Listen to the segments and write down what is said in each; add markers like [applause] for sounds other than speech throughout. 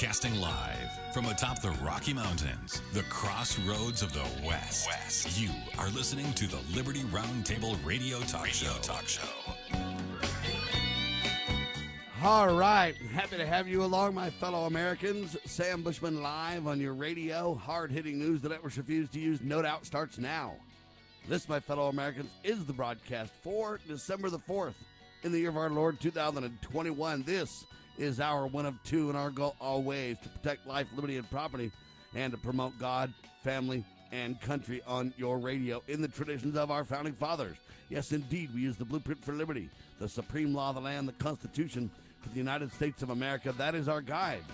Broadcasting live from atop the Rocky Mountains, the crossroads of the West. West. You are listening to the Liberty Roundtable Radio Talk radio Show. Talk Show. All right, happy to have you along, my fellow Americans. Sam Bushman live on your radio. Hard hitting news the networks refuse to use, no doubt, starts now. This, my fellow Americans, is the broadcast for December the 4th in the year of our Lord 2021. This is our one of two, and our goal always to protect life, liberty, and property, and to promote God, family, and country on your radio in the traditions of our founding fathers. Yes, indeed, we use the blueprint for liberty, the supreme law of the land, the Constitution for the United States of America. That is our guide.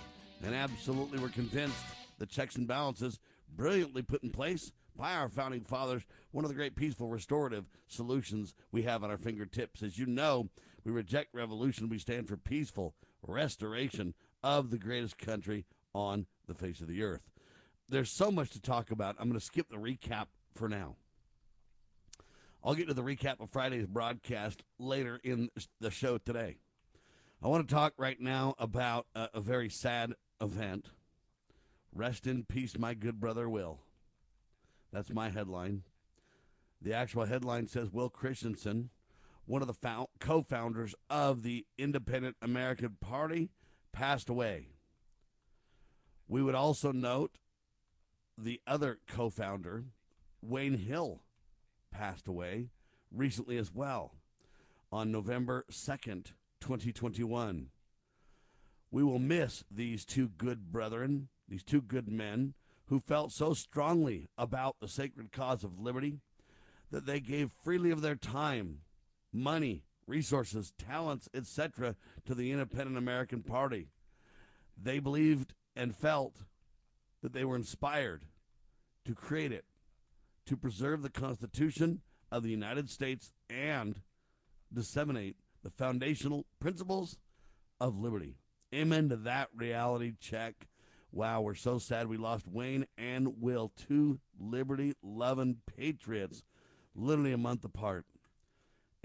And absolutely, we're convinced the checks and balances brilliantly put in place by our founding fathers, one of the great peaceful restorative solutions we have at our fingertips. As you know, we reject revolution, we stand for peaceful restoration of the greatest country on the face of the earth. There's so much to talk about. I'm going to skip the recap for now. I'll get to the recap of Friday's broadcast later in the show today. I want to talk right now about a, a very sad event. Rest in peace, my good brother Will. That's my headline. The actual headline says Will Christensen, one of the found, co-founders of the Independent American Party, passed away. We would also note the other co-founder, Wayne Hill, passed away recently as well on November 2nd, 2021. We will miss these two good brethren, these two good men who felt so strongly about the sacred cause of liberty that they gave freely of their time, money, resources, talents, etc., to the Independent American Party. They believed and felt that they were inspired to create it, to preserve the Constitution of the United States and disseminate the foundational principles of liberty. Amen to that reality check. Wow, we're so sad we lost Wayne and Will, two liberty loving patriots, literally a month apart.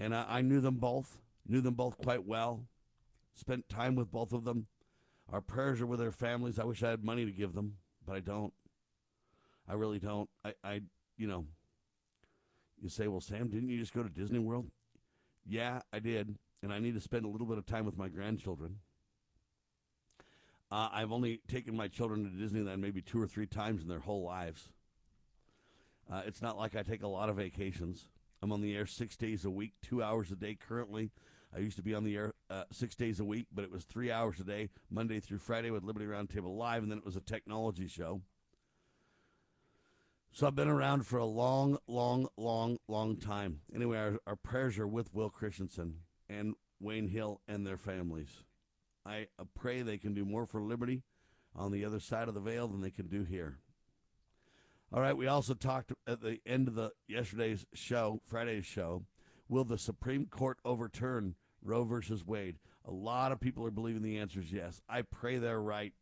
And I, I, knew them both, knew them both quite well, spent time with both of them. Our prayers are with their families. I wish I had money to give them, but I don't. I really don't. I, I you know, you say, well, Sam, didn't you just go to Disney World? Yeah, I did. And I need to spend a little bit of time with my grandchildren. Uh, I've only taken my children to Disneyland maybe two or three times in their whole lives. Uh, it's not like I take a lot of vacations. I'm on the air six days a week, two hours a day currently. I used to be on the air uh, six days a week, but it was three hours a day, Monday through Friday with Liberty Roundtable Live, and then it was a technology show. So I've been around for a long, long, long, long time. Anyway, our, our prayers are with Will Christensen and Wayne Hill and their families. I pray they can do more for liberty on the other side of the veil than they can do here. All right, we also talked at the end of the yesterday's show, Friday's show, will the Supreme Court overturn Roe versus Wade? A lot of people are believing the answer is yes. I pray they're right,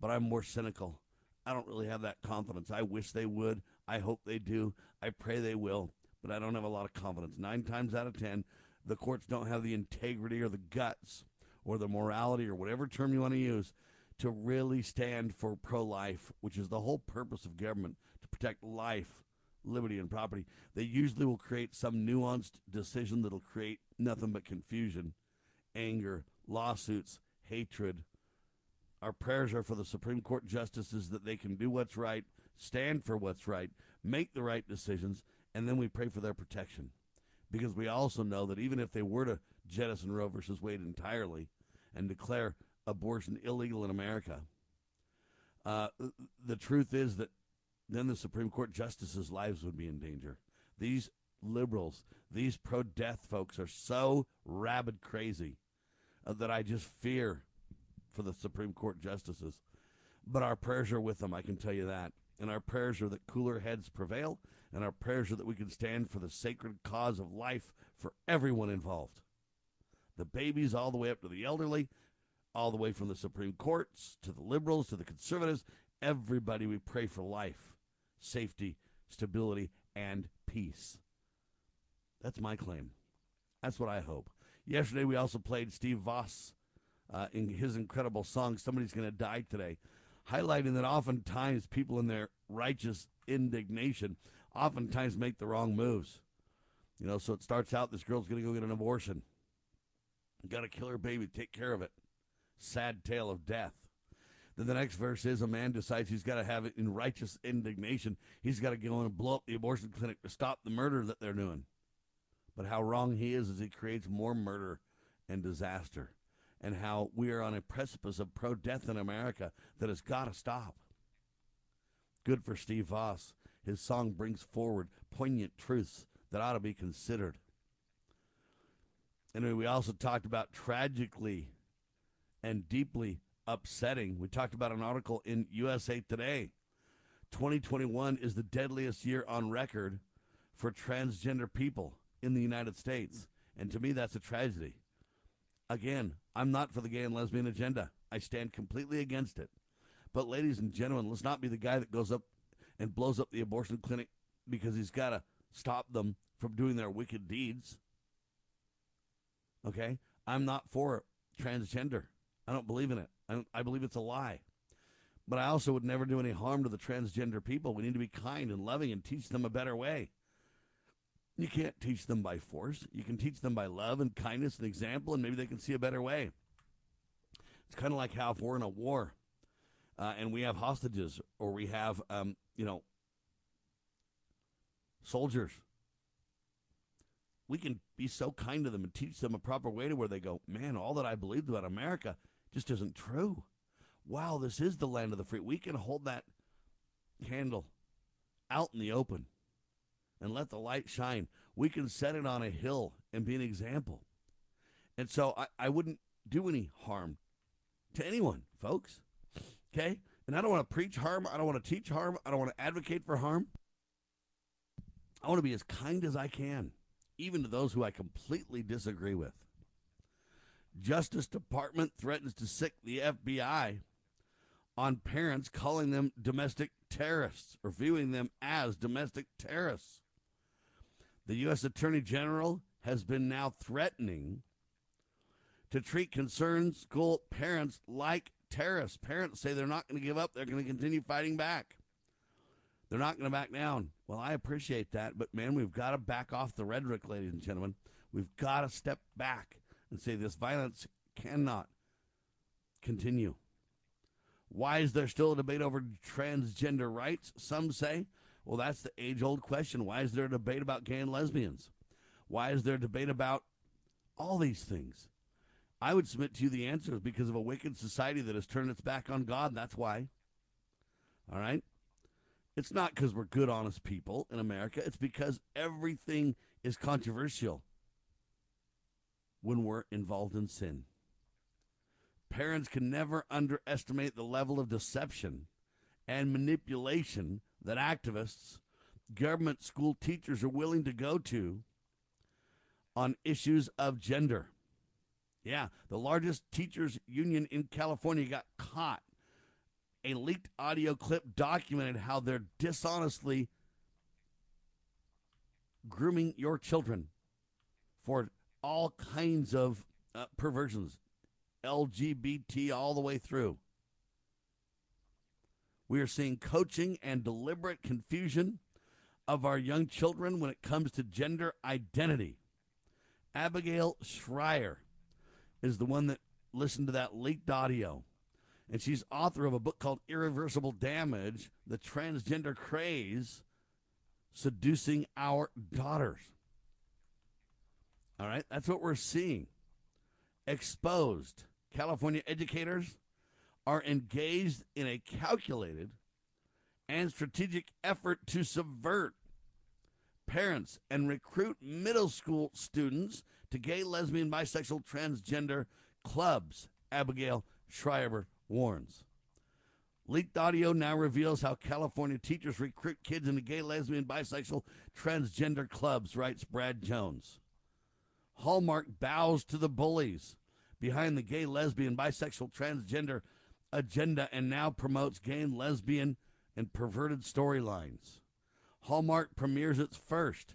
but I'm more cynical. I don't really have that confidence. I wish they would. I hope they do. I pray they will, but I don't have a lot of confidence. Nine times out of ten, the courts don't have the integrity or the guts or the morality or whatever term you want to use to really stand for pro life, which is the whole purpose of government protect life, liberty, and property. They usually will create some nuanced decision that'll create nothing but confusion, anger, lawsuits, hatred. Our prayers are for the Supreme Court justices that they can do what's right, stand for what's right, make the right decisions, and then we pray for their protection. Because we also know that even if they were to jettison Roe versus Wade entirely and declare abortion illegal in America. Uh, the truth is that then the Supreme Court justices' lives would be in danger. These liberals, these pro death folks are so rabid crazy uh, that I just fear for the Supreme Court justices. But our prayers are with them, I can tell you that. And our prayers are that cooler heads prevail, and our prayers are that we can stand for the sacred cause of life for everyone involved the babies all the way up to the elderly, all the way from the Supreme Courts to the liberals to the conservatives. Everybody, we pray for life, safety, stability, and peace. That's my claim. That's what I hope. Yesterday, we also played Steve Voss uh, in his incredible song, Somebody's Gonna Die Today, highlighting that oftentimes people in their righteous indignation oftentimes make the wrong moves. You know, so it starts out this girl's to go get an abortion. Got to kill her baby, take care of it. Sad tale of death. Then the next verse is a man decides he's got to have it in righteous indignation. He's got to go in and blow up the abortion clinic to stop the murder that they're doing. But how wrong he is is he creates more murder and disaster. And how we are on a precipice of pro death in America that has got to stop. Good for Steve Voss. His song brings forward poignant truths that ought to be considered. And we also talked about tragically and deeply upsetting. We talked about an article in USA Today. 2021 is the deadliest year on record for transgender people in the United States. And to me, that's a tragedy. Again, I'm not for the gay and lesbian agenda. I stand completely against it. But, ladies and gentlemen, let's not be the guy that goes up and blows up the abortion clinic because he's got to stop them from doing their wicked deeds. Okay? I'm not for transgender. I don't believe in it. I, I believe it's a lie. But I also would never do any harm to the transgender people. We need to be kind and loving and teach them a better way. You can't teach them by force. You can teach them by love and kindness and example, and maybe they can see a better way. It's kind of like how if we're in a war uh, and we have hostages or we have, um, you know, soldiers, we can be so kind to them and teach them a proper way to where they go, man, all that I believed about America just isn't true. Wow, this is the land of the free. We can hold that candle out in the open and let the light shine. We can set it on a hill and be an example. And so I, I wouldn't do any harm to anyone, folks. Okay? And I don't want to preach harm. I don't want to teach harm. I don't want to advocate for harm. I want to be as kind as I can, even to those who I completely disagree with. Justice Department threatens to sic the FBI on parents calling them domestic terrorists or viewing them as domestic terrorists. The U.S. Attorney General has been now threatening to treat concerned school parents like terrorists. Parents say they're not going to give up, they're going to continue fighting back. They're not going to back down. Well, I appreciate that, but man, we've got to back off the rhetoric, ladies and gentlemen. We've got to step back and say this violence cannot continue. Why is there still a debate over transgender rights? Some say, well, that's the age old question. Why is there a debate about gay and lesbians? Why is there a debate about all these things? I would submit to you the answer is because of a wicked society that has turned its back on God. And that's why. All right? It's not because we're good, honest people in America. It's because everything is controversial when we're involved in sin. Parents can never underestimate the level of deception and manipulation that activists, government school teachers are willing to go to on issues of gender. Yeah, the largest teachers union in California got caught. A leaked audio clip documented how they're dishonestly grooming your children for all kinds of uh, perversions, LGBT all the way through. We are seeing coaching and deliberate confusion of our young children when it comes to gender identity. Abigail Shrier is the one that listened to that leaked audio. And she's author of a book called Irreversible Damage The Transgender Craze Seducing Our Daughters. All right, that's what we're seeing. Exposed. California educators are engaged in a calculated and strategic effort to subvert parents and recruit middle school students to gay, lesbian, bisexual, transgender clubs, Abigail Shrier warns. Leaked audio now reveals how California teachers recruit kids into gay, lesbian, bisexual, transgender clubs, writes Brad Jones. Hallmark bows to the bullies behind the gay, lesbian, bisexual, transgender agenda and now promotes gay and lesbian and perverted storylines. Hallmark premieres its first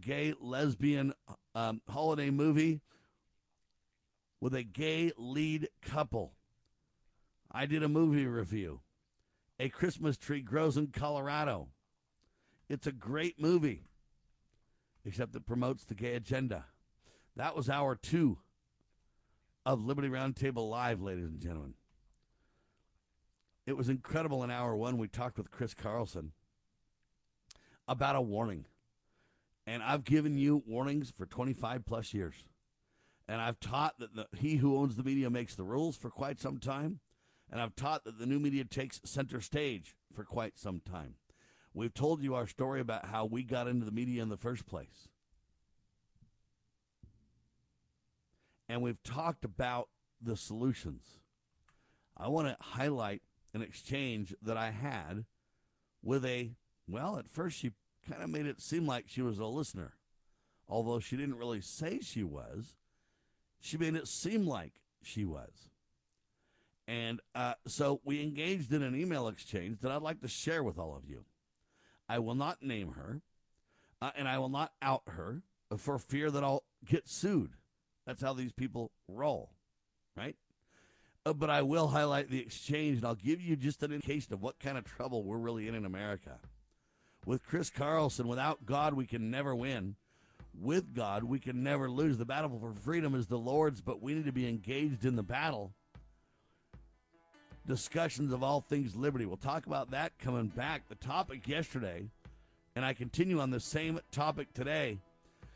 gay lesbian um, holiday movie with a gay lead couple. I did a movie review. A Christmas Tree Grows in Colorado. It's a great movie, except it promotes the gay agenda. That was hour two of Liberty Roundtable Live, ladies and gentlemen. It was incredible in hour one. We talked with Chris Carlson about a warning. And I've given you warnings for 25 plus years. And I've taught that the, he who owns the media makes the rules for quite some time. And I've taught that the new media takes center stage for quite some time. We've told you our story about how we got into the media in the first place. And we've talked about the solutions. I want to highlight an exchange that I had with a, well, at first she kind of made it seem like she was a listener. Although she didn't really say she was, she made it seem like she was. And uh, so we engaged in an email exchange that I'd like to share with all of you. I will not name her, uh, and I will not out her for fear that I'll get sued. That's how these people roll, right? Uh, but I will highlight the exchange, and I'll give you just an indication of what kind of trouble we're really in in America. With Chris Carlson, without God, we can never win. With God, we can never lose. The battle for freedom is the Lord's, but we need to be engaged in the battle. Discussions of all things liberty. We'll talk about that coming back. The topic yesterday, and I continue on the same topic today.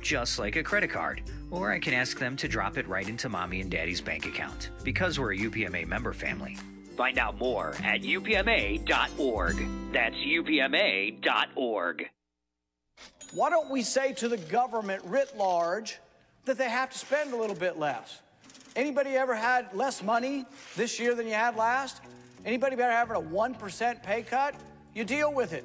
just like a credit card. Or I can ask them to drop it right into mommy and daddy's bank account, because we're a UPMA member family. Find out more at upma.org. That's upma.org. Why don't we say to the government writ large that they have to spend a little bit less? Anybody ever had less money this year than you had last? Anybody ever having a 1% pay cut? You deal with it.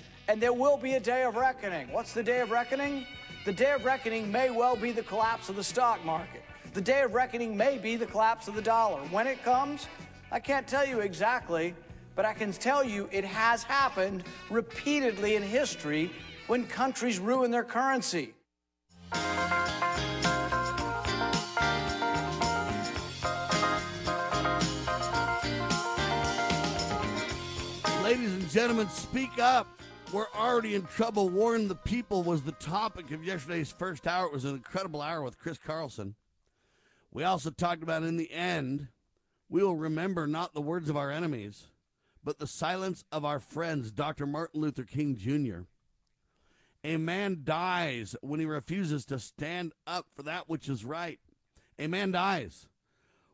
and there will be a day of reckoning. What's the day of reckoning? The day of reckoning may well be the collapse of the stock market. The day of reckoning may be the collapse of the dollar. When it comes, I can't tell you exactly, but I can tell you it has happened repeatedly in history when countries ruin their currency. Ladies and gentlemen, speak up. We're already in trouble. Warn the people was the topic of yesterday's first hour. It was an incredible hour with Chris Carlson. We also talked about in the end, we will remember not the words of our enemies, but the silence of our friends, Dr. Martin Luther King Jr. A man dies when he refuses to stand up for that which is right. A man dies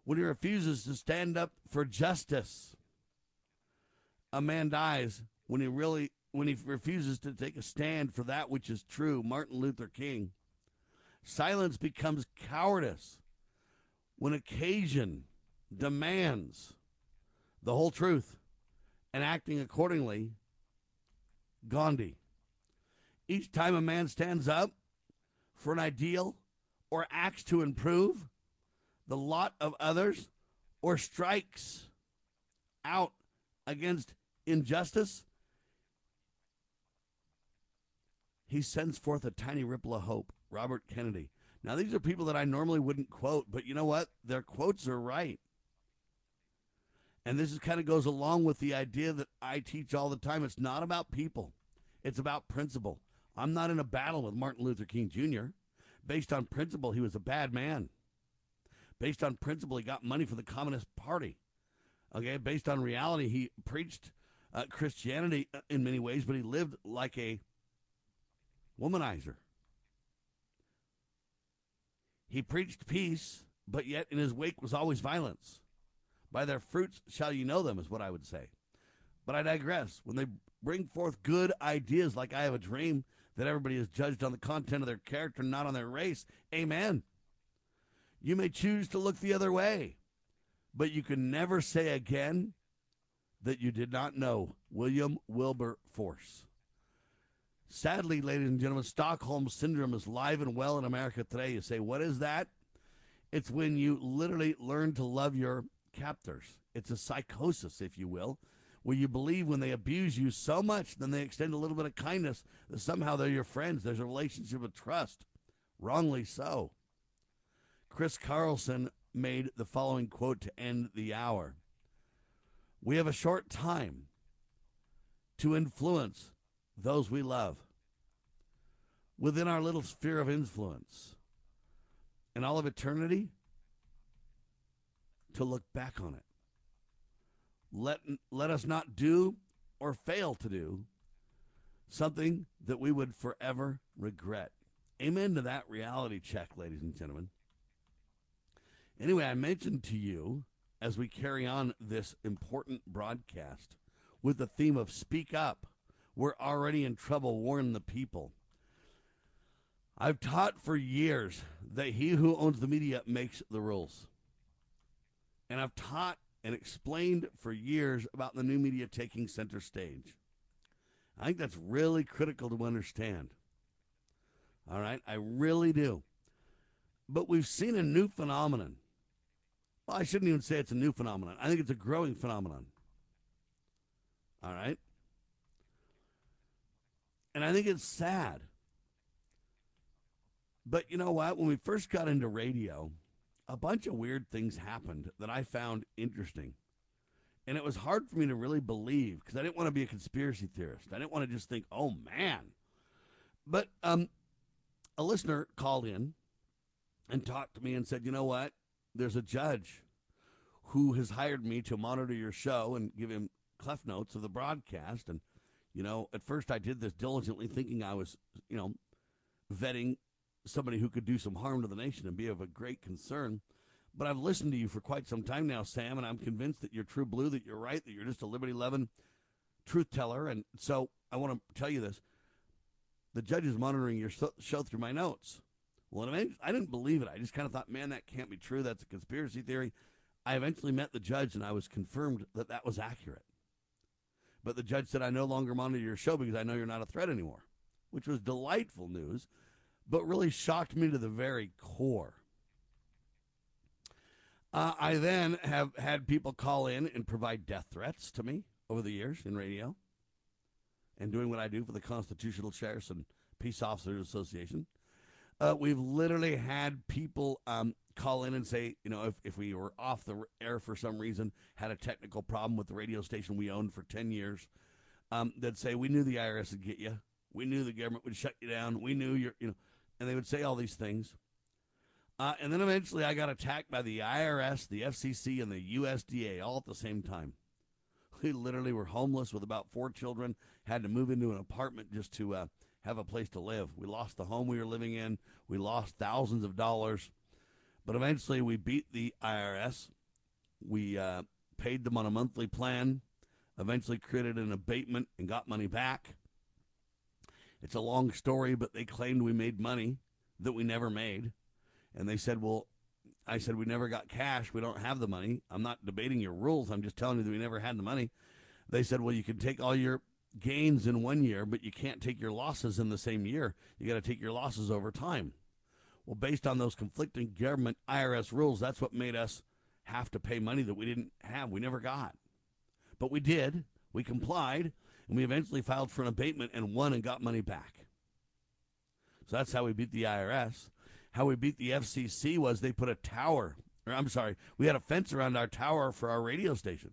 when he refuses to stand up for justice. A man dies when he really when he refuses to take a stand for that which is true. Martin Luther King. Silence becomes cowardice when occasion demands the whole truth and acting accordingly. Gandhi. Each time a man stands up for an ideal or acts to improve the lot of others or strikes out against injustice, he sends forth a tiny ripple of hope. Robert Kennedy. Now, these are people that I normally wouldn't quote, but you know what? Their quotes are right. And this is kind of goes along with the idea that I teach all the time. It's not about people, it's about principle. I'm not in a battle with Martin Luther King Jr. Based on principle, he was a bad man. Based on principle, he got money for the Communist Party. Okay, based on reality, he preached uh, Christianity uh, in many ways, but he lived like a womanizer. He preached peace, but yet in his wake was always violence. By their fruits shall you know them, is what I would say. But I digress. When they bring forth good ideas like I have a dream that everybody is judged on the content of their character, not on their race, amen. You may choose to look the other way, but you can never say again that you did not know William Wilberforce. Sadly, ladies and gentlemen, Stockholm Syndrome is live and well in America today. You say, what is that? It's when you literally learn to love your captors. It's a psychosis, if you will, where you believe when they abuse you so much, then they extend a little bit of kindness that somehow they're your friends. There's a relationship of trust. Wrongly so. Chris Carlson made the following quote to end the hour We have a short time to influence those we love within our little sphere of influence. In all of eternity, to look back on it. Let, let us not do or fail to do something that we would forever regret. Amen to that reality check, ladies and gentlemen. Anyway, I mentioned to you as we carry on this important broadcast with the theme of Speak Up. We're already in trouble, warn the people. I've taught for years that he who owns the media makes the rules. And I've taught and explained for years about the new media taking center stage. I think that's really critical to understand. All right, I really do. But we've seen a new phenomenon. Well, I shouldn't even say it's a new phenomenon. I think it's a growing phenomenon. All right? And I think it's sad. But you know what? When we first got into radio, a bunch of weird things happened that I found interesting. And it was hard for me to really believe because I didn't want to be a conspiracy theorist. I didn't want to just think, oh man. But um, a listener called in and talked to me and said, you know what? There's a judge who has hired me to monitor your show and give him Cliff notes of the broadcast. And, you know, at first I did this diligently thinking I was, you know, vetting somebody who could do some harm to the nation and be of a great concern. But I've listened to you for quite some time now, Sam, and I'm convinced that you're true blue, that you're right, that you're just a liberty loving truth teller. And so I want to tell you this the judge is monitoring your show through my notes. Well, I didn't believe it. I just kind of thought, man, that can't be true. That's a conspiracy theory. I eventually met the judge and I was confirmed that that was accurate. But the judge said, I no longer monitor your show because I know you're not a threat anymore, which was delightful news but really shocked me to the very core. Uh, I then have had people call in and provide death threats to me over the years in radio and doing what I do for the Constitutional Sheriffs and Peace Officers Association. Uh, we've literally had people um, call in and say, you know, if, if we were off the air for some reason, had a technical problem with the radio station we owned for 10 years, um, they'd say, we knew the IRS would get you. We knew the government would shut you down. We knew you're, you know, and they would say all these things. Uh, and then eventually I got attacked by the IRS, the FCC, and the USDA all at the same time. [laughs] We literally were homeless with about four children, had to move into an apartment just to uh, have a place to live. We lost the home we were living in, we lost thousands of dollars. But eventually we beat the IRS. We uh, paid them on a monthly plan, eventually created an abatement and got money back. It's a long story, but they claimed we made money that we never made. And they said, well, I said, we never got cash. We don't have the money. I'm not debating your rules. I'm just telling you that we never had the money. They said, well, you can take all your gains in one year, but you can't take your losses in the same year. You got to take your losses over time. Well, based on those conflicting government IRS rules, that's what made us have to pay money that we didn't have. We never got. But we did We complied, and we eventually filed for an abatement and won and got money back. So that's how we beat the IRS. How we beat the FCC was they put a tower, or I'm sorry, we had a fence around our tower for our radio station.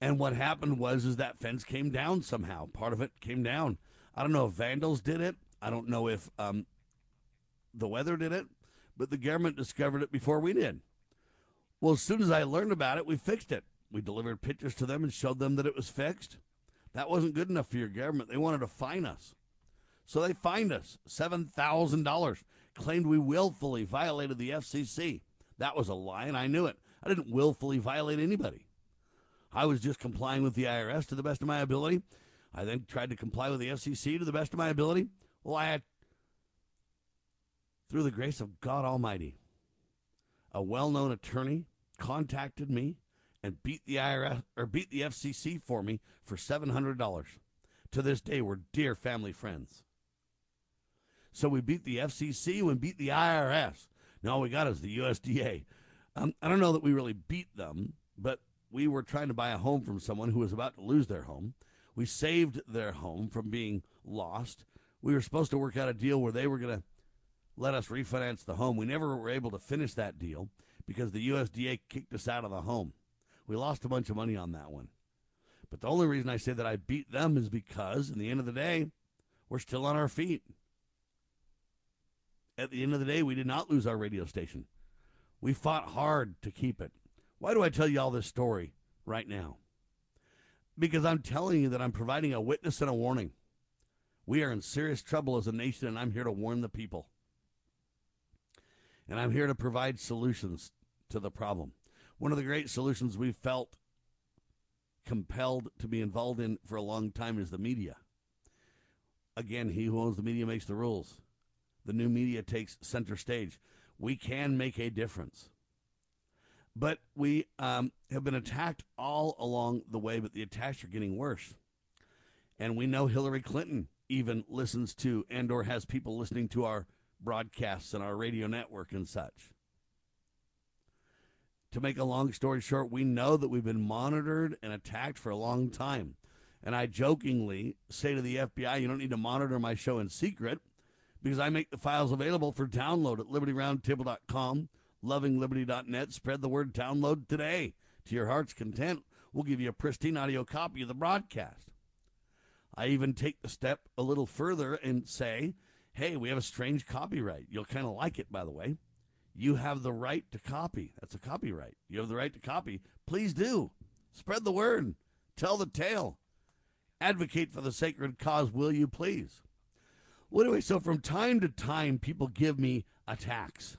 And what happened was is that fence came down somehow. Part of it came down. I don't know if vandals did it. I don't know if um, the weather did it, but the government discovered it before we did. Well, as soon as I learned about it, we fixed it. We delivered pictures to them and showed them that it was fixed. That wasn't good enough for your government. They wanted to fine us. So they fined us $7,000, claimed we willfully violated the FCC. That was a lie, and I knew it. I didn't willfully violate anybody. I was just complying with the IRS to the best of my ability. I then tried to comply with the FCC to the best of my ability. Well, I had, through the grace of God Almighty, a well known attorney contacted me and beat the IRS or beat the FCC for me for $700. To this day, we're dear family friends. So we beat the FCC, we beat the IRS. Now all we got is the USDA. Um, I don't know that we really beat them, but we were trying to buy a home from someone who was about to lose their home. We saved their home from being lost. We were supposed to work out a deal where they were going to let us refinance the home. We never were able to finish that deal because the USDA kicked us out of the home. We lost a bunch of money on that one. But the only reason I say that I beat them is because, in the end of the day, we're still on our feet. At the end of the day, we did not lose our radio station. We fought hard to keep it. Why do I tell you all this story right now? Because I'm telling you that I'm providing a witness and a warning. We are in serious trouble as a nation, and I'm here to warn the people. And I'm here to provide solutions to the problem. One of the great solutions we've felt compelled to be involved in for a long time is the media. Again, he who owns the media makes the rules. The new media takes center stage. We can make a difference. But we um, have been attacked all along the way, but the attacks are getting worse. And we know Hillary Clinton even listens to and or has people listening to our broadcasts and our radio network and such. To make a long story short, we know that we've been monitored and attacked for a long time. And I jokingly say to the FBI, you don't need to monitor my show in secret because I make the files available for download at libertyroundtable.com lovingliberty.net. Spread the word download today to your heart's content. We'll give you a pristine audio copy of the broadcast. I even take the step a little further and say, hey, we have a strange copyright. You'll kind of like it, by the way. You have the right to copy. That's a copyright. You have the right to copy. Please do. Spread the word. Tell the tale. Advocate for the sacred cause, will you please? Well, anyway, so from time to time, people give me attacks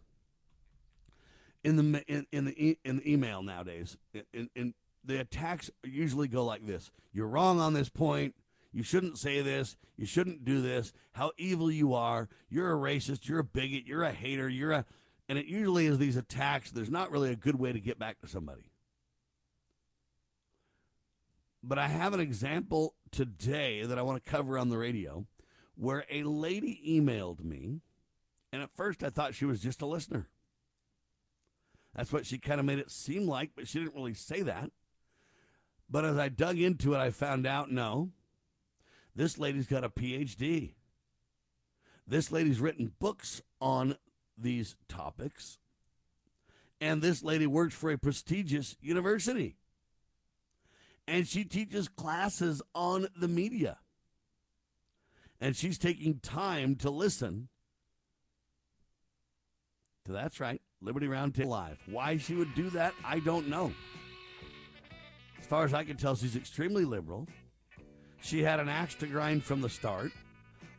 in the in, in the in the email nowadays. In, in the attacks usually go like this: You're wrong on this point. You shouldn't say this. You shouldn't do this. How evil you are. You're a racist. You're a bigot. You're a hater. You're a. And it usually is these attacks. There's not really a good way to get back to somebody. But I have an example today that I want to cover on the radio where a lady emailed me. And at first I thought she was just a listener. That's what she kind of made it seem like, but she didn't really say that. But as I dug into it, I found out no, this lady's got a PhD. This lady's written books on these topics. And this lady works for a prestigious university. And she teaches classes on the media. And she's taking time to listen to that's right, Liberty Roundtable Live. Why she would do that, I don't know. As far as I can tell, she's extremely liberal. She had an axe to grind from the start.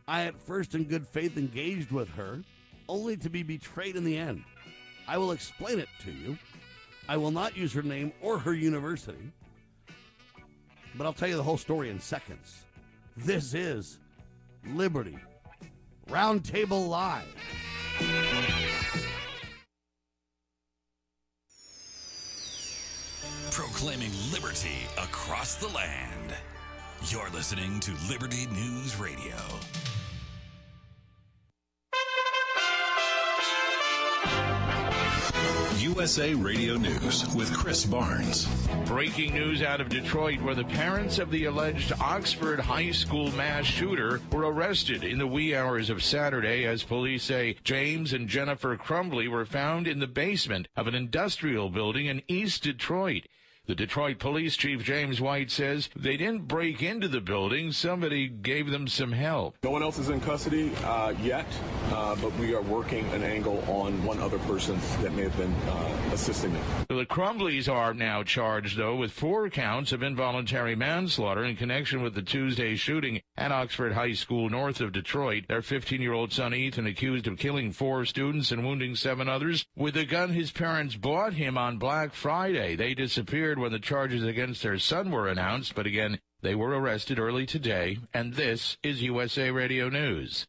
I, at first, in good faith, engaged with her, only to be betrayed in the end. I will explain it to you. I will not use her name or her university, but I'll tell you the whole story in seconds. This is Liberty Roundtable Live. proclaiming liberty across the land. You're listening to Liberty News Radio. USA Radio News with Chris Barnes. Breaking news out of Detroit where the parents of the alleged Oxford High School mass shooter were arrested in the wee hours of Saturday as police say James and Jennifer Crumbley were found in the basement of an industrial building in East Detroit. The Detroit Police Chief James White says they didn't break into the building. Somebody gave them some help. No one else is in custody uh, yet, uh, but we are working an angle on one other person that may have been uh, assisting them. The Crumbleys are now charged, though, with four counts of involuntary manslaughter in connection with the Tuesday shooting at Oxford High School north of Detroit. Their 15 year old son Ethan accused of killing four students and wounding seven others with a gun his parents bought him on Black Friday. They disappeared when the charges against their son were announced, but again, they were arrested early today, and this is USA Radio News.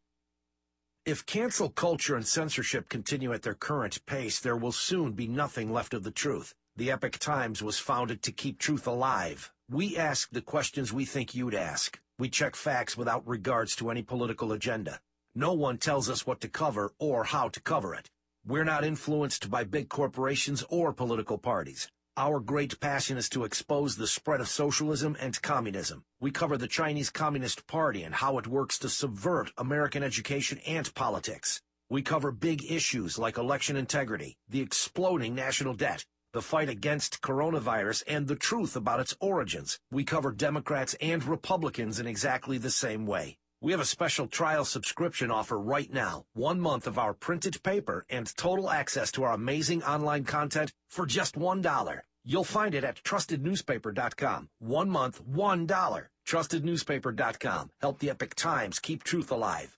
If cancel culture and censorship continue at their current pace, there will soon be nothing left of the truth. The Epoch Times was founded to keep truth alive. We ask the questions we think you'd ask. We check facts without regards to any political agenda. No one tells us what to cover or how to cover it. We're not influenced by big corporations or political parties. Our great passion is to expose the spread of socialism and communism. We cover the Chinese Communist Party and how it works to subvert American education and politics. We cover big issues like election integrity, the exploding national debt, the fight against coronavirus, and the truth about its origins. We cover Democrats and Republicans in exactly the same way. We have a special trial subscription offer right now. One month of our printed paper and total access to our amazing online content for just $1. You'll find it at trustednewspaper.com. One month, $1. Trustednewspaper.com. Help the Epoch Times keep truth alive.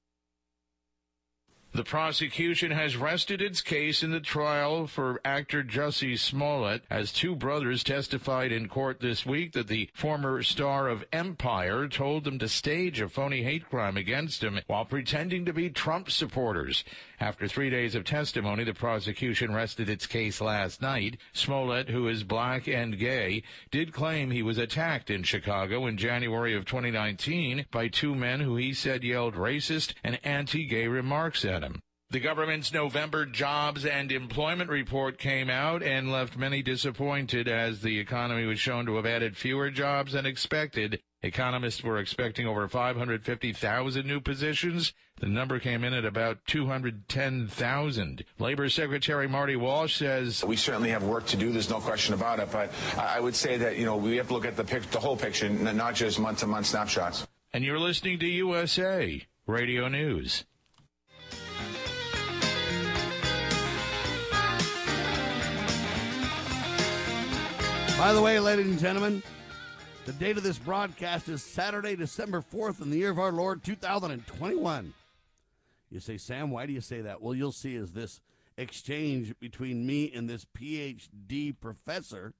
The prosecution has rested its case in the trial for actor Jussie Smollett as two brothers testified in court this week that the former star of Empire told them to stage a phony hate crime against him while pretending to be Trump supporters. After three days of testimony, the prosecution rested its case last night. Smollett, who is black and gay, did claim he was attacked in Chicago in January of 2019 by two men who he said yelled racist and anti-gay remarks at him. The government's November jobs and employment report came out and left many disappointed as the economy was shown to have added fewer jobs than expected. Economists were expecting over 550,000 new positions. The number came in at about 210,000. Labor Secretary Marty Walsh says we certainly have work to do. There's no question about it. But I would say that you know we have to look at the pic- the whole picture, not just month-to-month snapshots. And you're listening to USA Radio News. By the way, ladies and gentlemen, the date of this broadcast is Saturday, December 4th in the year of our Lord 2021. You say, Sam, why do you say that? Well, you'll see as this exchange between me and this PhD professor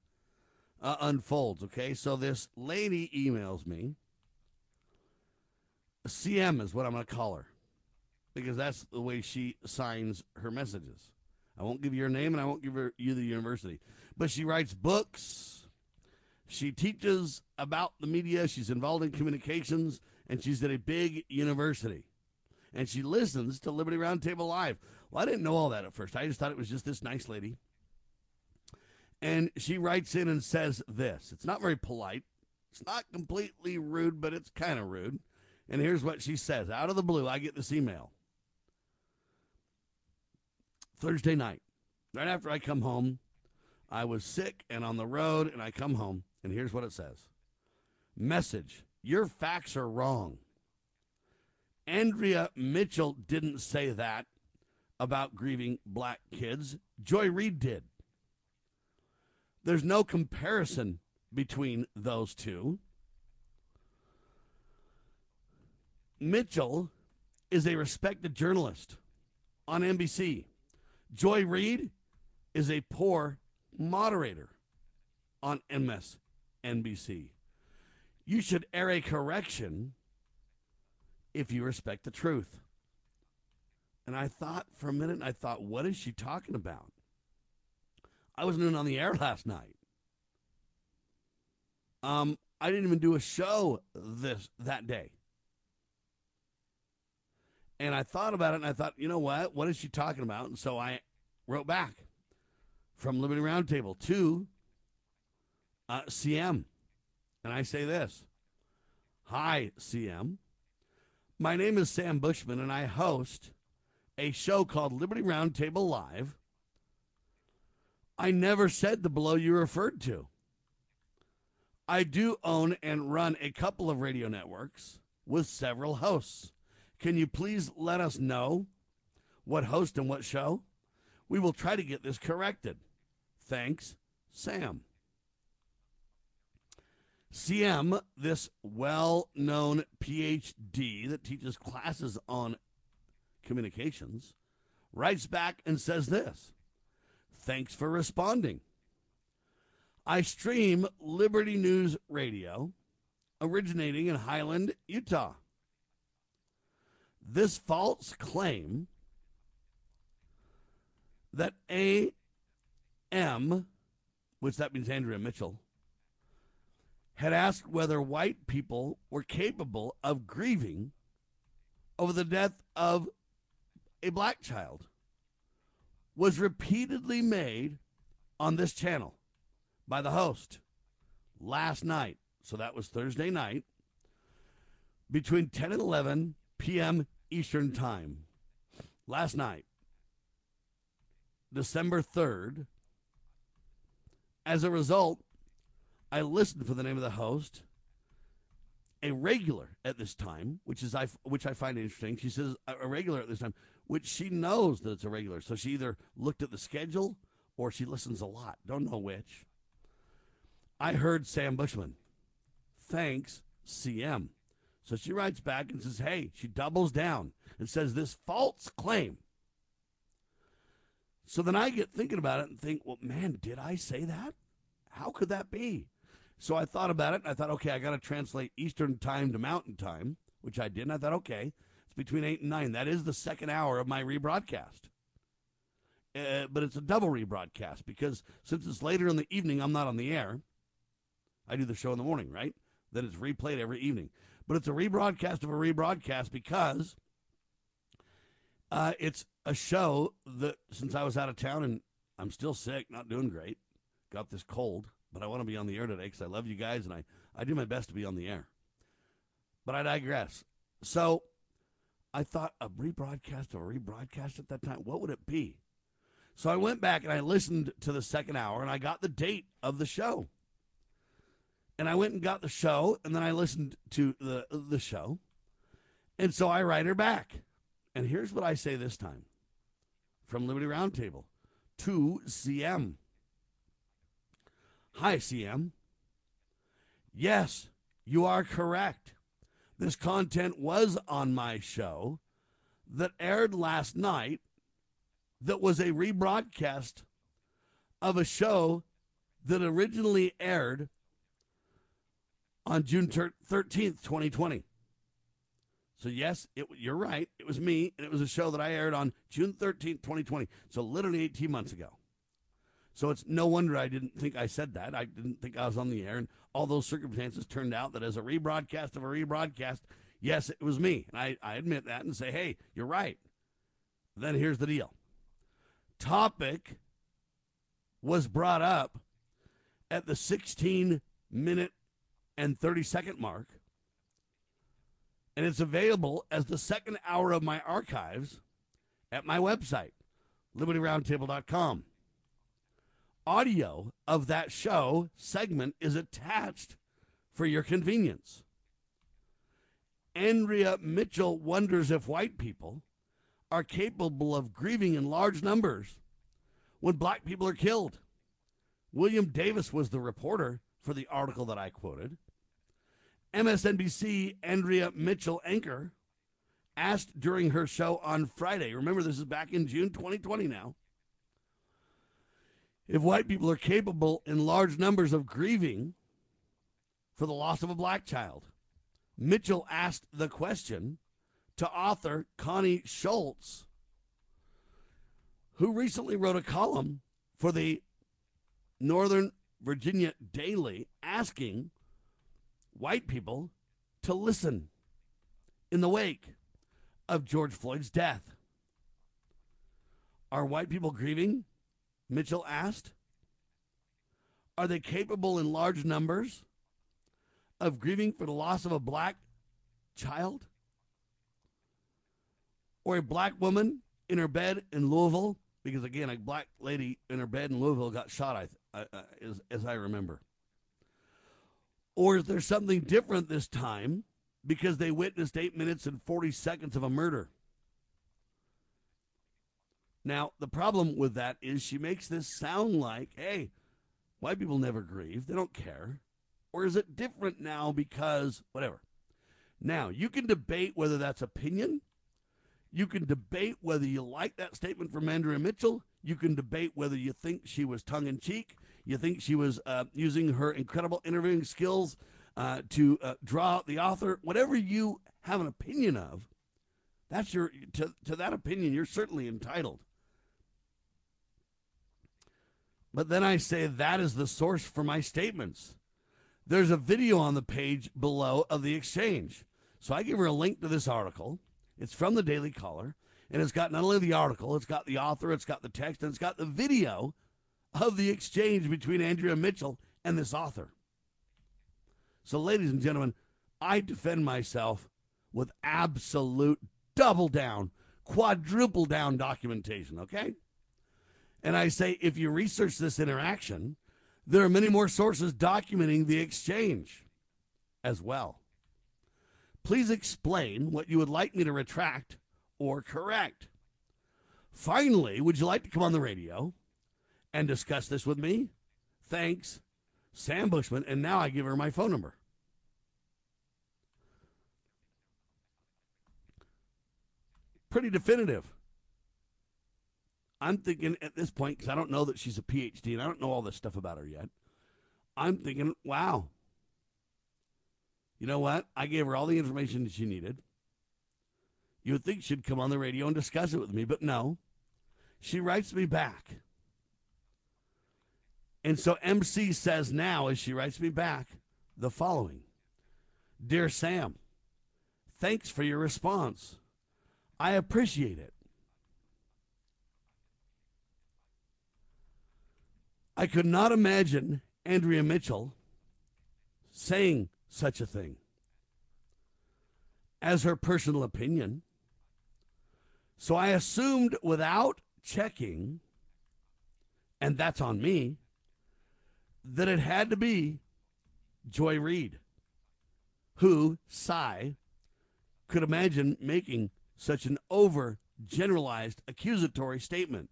uh, unfolds, okay? So this lady emails me. CM is what I'm going to call her because that's the way she signs her messages. I won't give you her name and I won't give her, you the university. But she writes books. She teaches about the media. She's involved in communications and she's at a big university. And she listens to Liberty Roundtable Live. Well, I didn't know all that at first. I just thought it was just this nice lady. And she writes in and says this. It's not very polite. It's not completely rude, but it's kind of rude. And here's what she says. Out of the blue, I get this email. Thursday night, right after I come home, I was sick and on the road, and I come home, and here's what it says Message Your facts are wrong. Andrea Mitchell didn't say that about grieving black kids. Joy Reid did. There's no comparison between those two. Mitchell is a respected journalist on NBC. Joy Reid is a poor moderator on MSNBC. You should air a correction if you respect the truth. And I thought for a minute, I thought, what is she talking about? I wasn't even on the air last night. Um, I didn't even do a show this that day. And I thought about it and I thought, you know what? What is she talking about? And so I wrote back. From Liberty Roundtable to uh, CM. And I say this Hi, CM. My name is Sam Bushman, and I host a show called Liberty Roundtable Live. I never said the below you referred to. I do own and run a couple of radio networks with several hosts. Can you please let us know what host and what show? We will try to get this corrected. Thanks, Sam. CM, this well known PhD that teaches classes on communications, writes back and says this Thanks for responding. I stream Liberty News Radio, originating in Highland, Utah. This false claim that AM, which that means Andrea Mitchell, had asked whether white people were capable of grieving over the death of a black child was repeatedly made on this channel by the host last night. So that was Thursday night between 10 and 11 p.m. Eastern Time. Last night, December 3rd. As a result, I listened for the name of the host, a regular at this time, which is I which I find interesting. She says a regular at this time, which she knows that it's a regular. So she either looked at the schedule or she listens a lot. Don't know which. I heard Sam Bushman. Thanks, CM. So she writes back and says, hey, she doubles down and says this false claim. So then I get thinking about it and think, well, man, did I say that? How could that be? So I thought about it and I thought, okay, I got to translate Eastern time to Mountain time, which I did. And I thought, okay, it's between 8 and 9. That is the second hour of my rebroadcast. Uh, but it's a double rebroadcast because since it's later in the evening, I'm not on the air. I do the show in the morning, right? Then it's replayed every evening. But it's a rebroadcast of a rebroadcast because uh, it's a show that since I was out of town and I'm still sick, not doing great, got this cold, but I want to be on the air today because I love you guys and I, I do my best to be on the air. But I digress. So I thought a rebroadcast or a rebroadcast at that time, what would it be? So I went back and I listened to the second hour and I got the date of the show. And I went and got the show and then I listened to the the show. And so I write her back. And here's what I say this time from Liberty Roundtable to CM. Hi, CM. Yes, you are correct. This content was on my show that aired last night that was a rebroadcast of a show that originally aired on June 13th, 2020. So, yes, it, you're right. It was me, and it was a show that I aired on June 13th, 2020. So, literally 18 months ago. So, it's no wonder I didn't think I said that. I didn't think I was on the air. And all those circumstances turned out that as a rebroadcast of a rebroadcast, yes, it was me. And I, I admit that and say, hey, you're right. Then here's the deal topic was brought up at the 16 minute and 30 second mark. And it's available as the second hour of my archives at my website, libertyroundtable.com. Audio of that show segment is attached for your convenience. Andrea Mitchell wonders if white people are capable of grieving in large numbers when black people are killed. William Davis was the reporter for the article that I quoted. MSNBC Andrea Mitchell anchor asked during her show on Friday. Remember, this is back in June 2020 now. If white people are capable in large numbers of grieving for the loss of a black child, Mitchell asked the question to author Connie Schultz, who recently wrote a column for the Northern Virginia Daily asking white people to listen in the wake of George Floyd's death. Are white people grieving Mitchell asked. Are they capable in large numbers of grieving for the loss of a black child? Or a black woman in her bed in Louisville? Because again, a black lady in her bed in Louisville got shot, I, as, as I remember. Or is there something different this time because they witnessed eight minutes and 40 seconds of a murder? Now, the problem with that is she makes this sound like, hey, white people never grieve. They don't care. Or is it different now because whatever? Now, you can debate whether that's opinion. You can debate whether you like that statement from Andrea Mitchell. You can debate whether you think she was tongue in cheek. You think she was uh, using her incredible interviewing skills uh, to uh, draw out the author. Whatever you have an opinion of, that's your to, to that opinion. You're certainly entitled. But then I say that is the source for my statements. There's a video on the page below of the exchange. So I give her a link to this article. It's from the Daily Caller, and it's got not only the article, it's got the author, it's got the text, and it's got the video of the exchange between Andrea Mitchell and this author. So, ladies and gentlemen, I defend myself with absolute double down, quadruple down documentation, okay? And I say, if you research this interaction, there are many more sources documenting the exchange as well. Please explain what you would like me to retract or correct. Finally, would you like to come on the radio and discuss this with me? Thanks, Sam Bushman. And now I give her my phone number. Pretty definitive. I'm thinking at this point, because I don't know that she's a PhD and I don't know all this stuff about her yet. I'm thinking, wow. You know what? I gave her all the information that she needed. You would think she'd come on the radio and discuss it with me, but no. She writes me back. And so MC says now, as she writes me back, the following Dear Sam, thanks for your response. I appreciate it. I could not imagine Andrea Mitchell saying such a thing as her personal opinion. So I assumed without checking, and that's on me, that it had to be Joy Reid, who, Cy, could imagine making such an over generalized accusatory statement.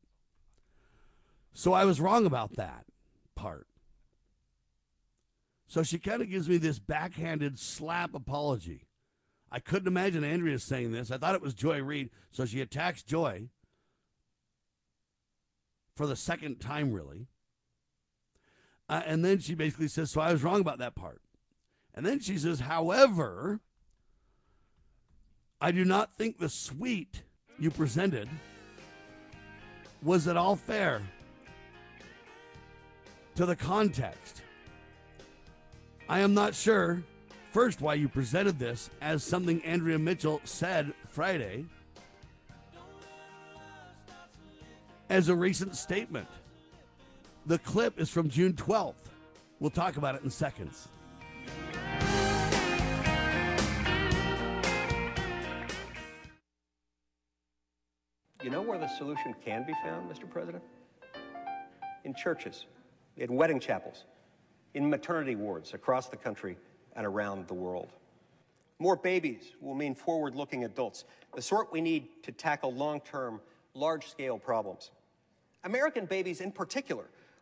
So I was wrong about that part. So she kind of gives me this backhanded slap apology. I couldn't imagine Andrea saying this. I thought it was Joy Reid. So she attacks Joy for the second time, really. Uh, and then she basically says, So I was wrong about that part. And then she says, However, I do not think the suite you presented was at all fair to the context. I am not sure, first, why you presented this as something Andrea Mitchell said Friday as a recent statement. The clip is from June 12th. We'll talk about it in seconds. You know where the solution can be found, Mr. President? In churches in wedding chapels, in maternity wards across the country and around the world. More babies will mean forward looking adults, the sort we need to tackle long term, large scale problems. American babies, in particular,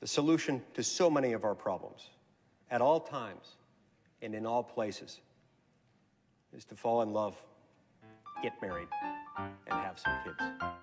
The solution to so many of our problems, at all times and in all places, is to fall in love, get married, and have some kids.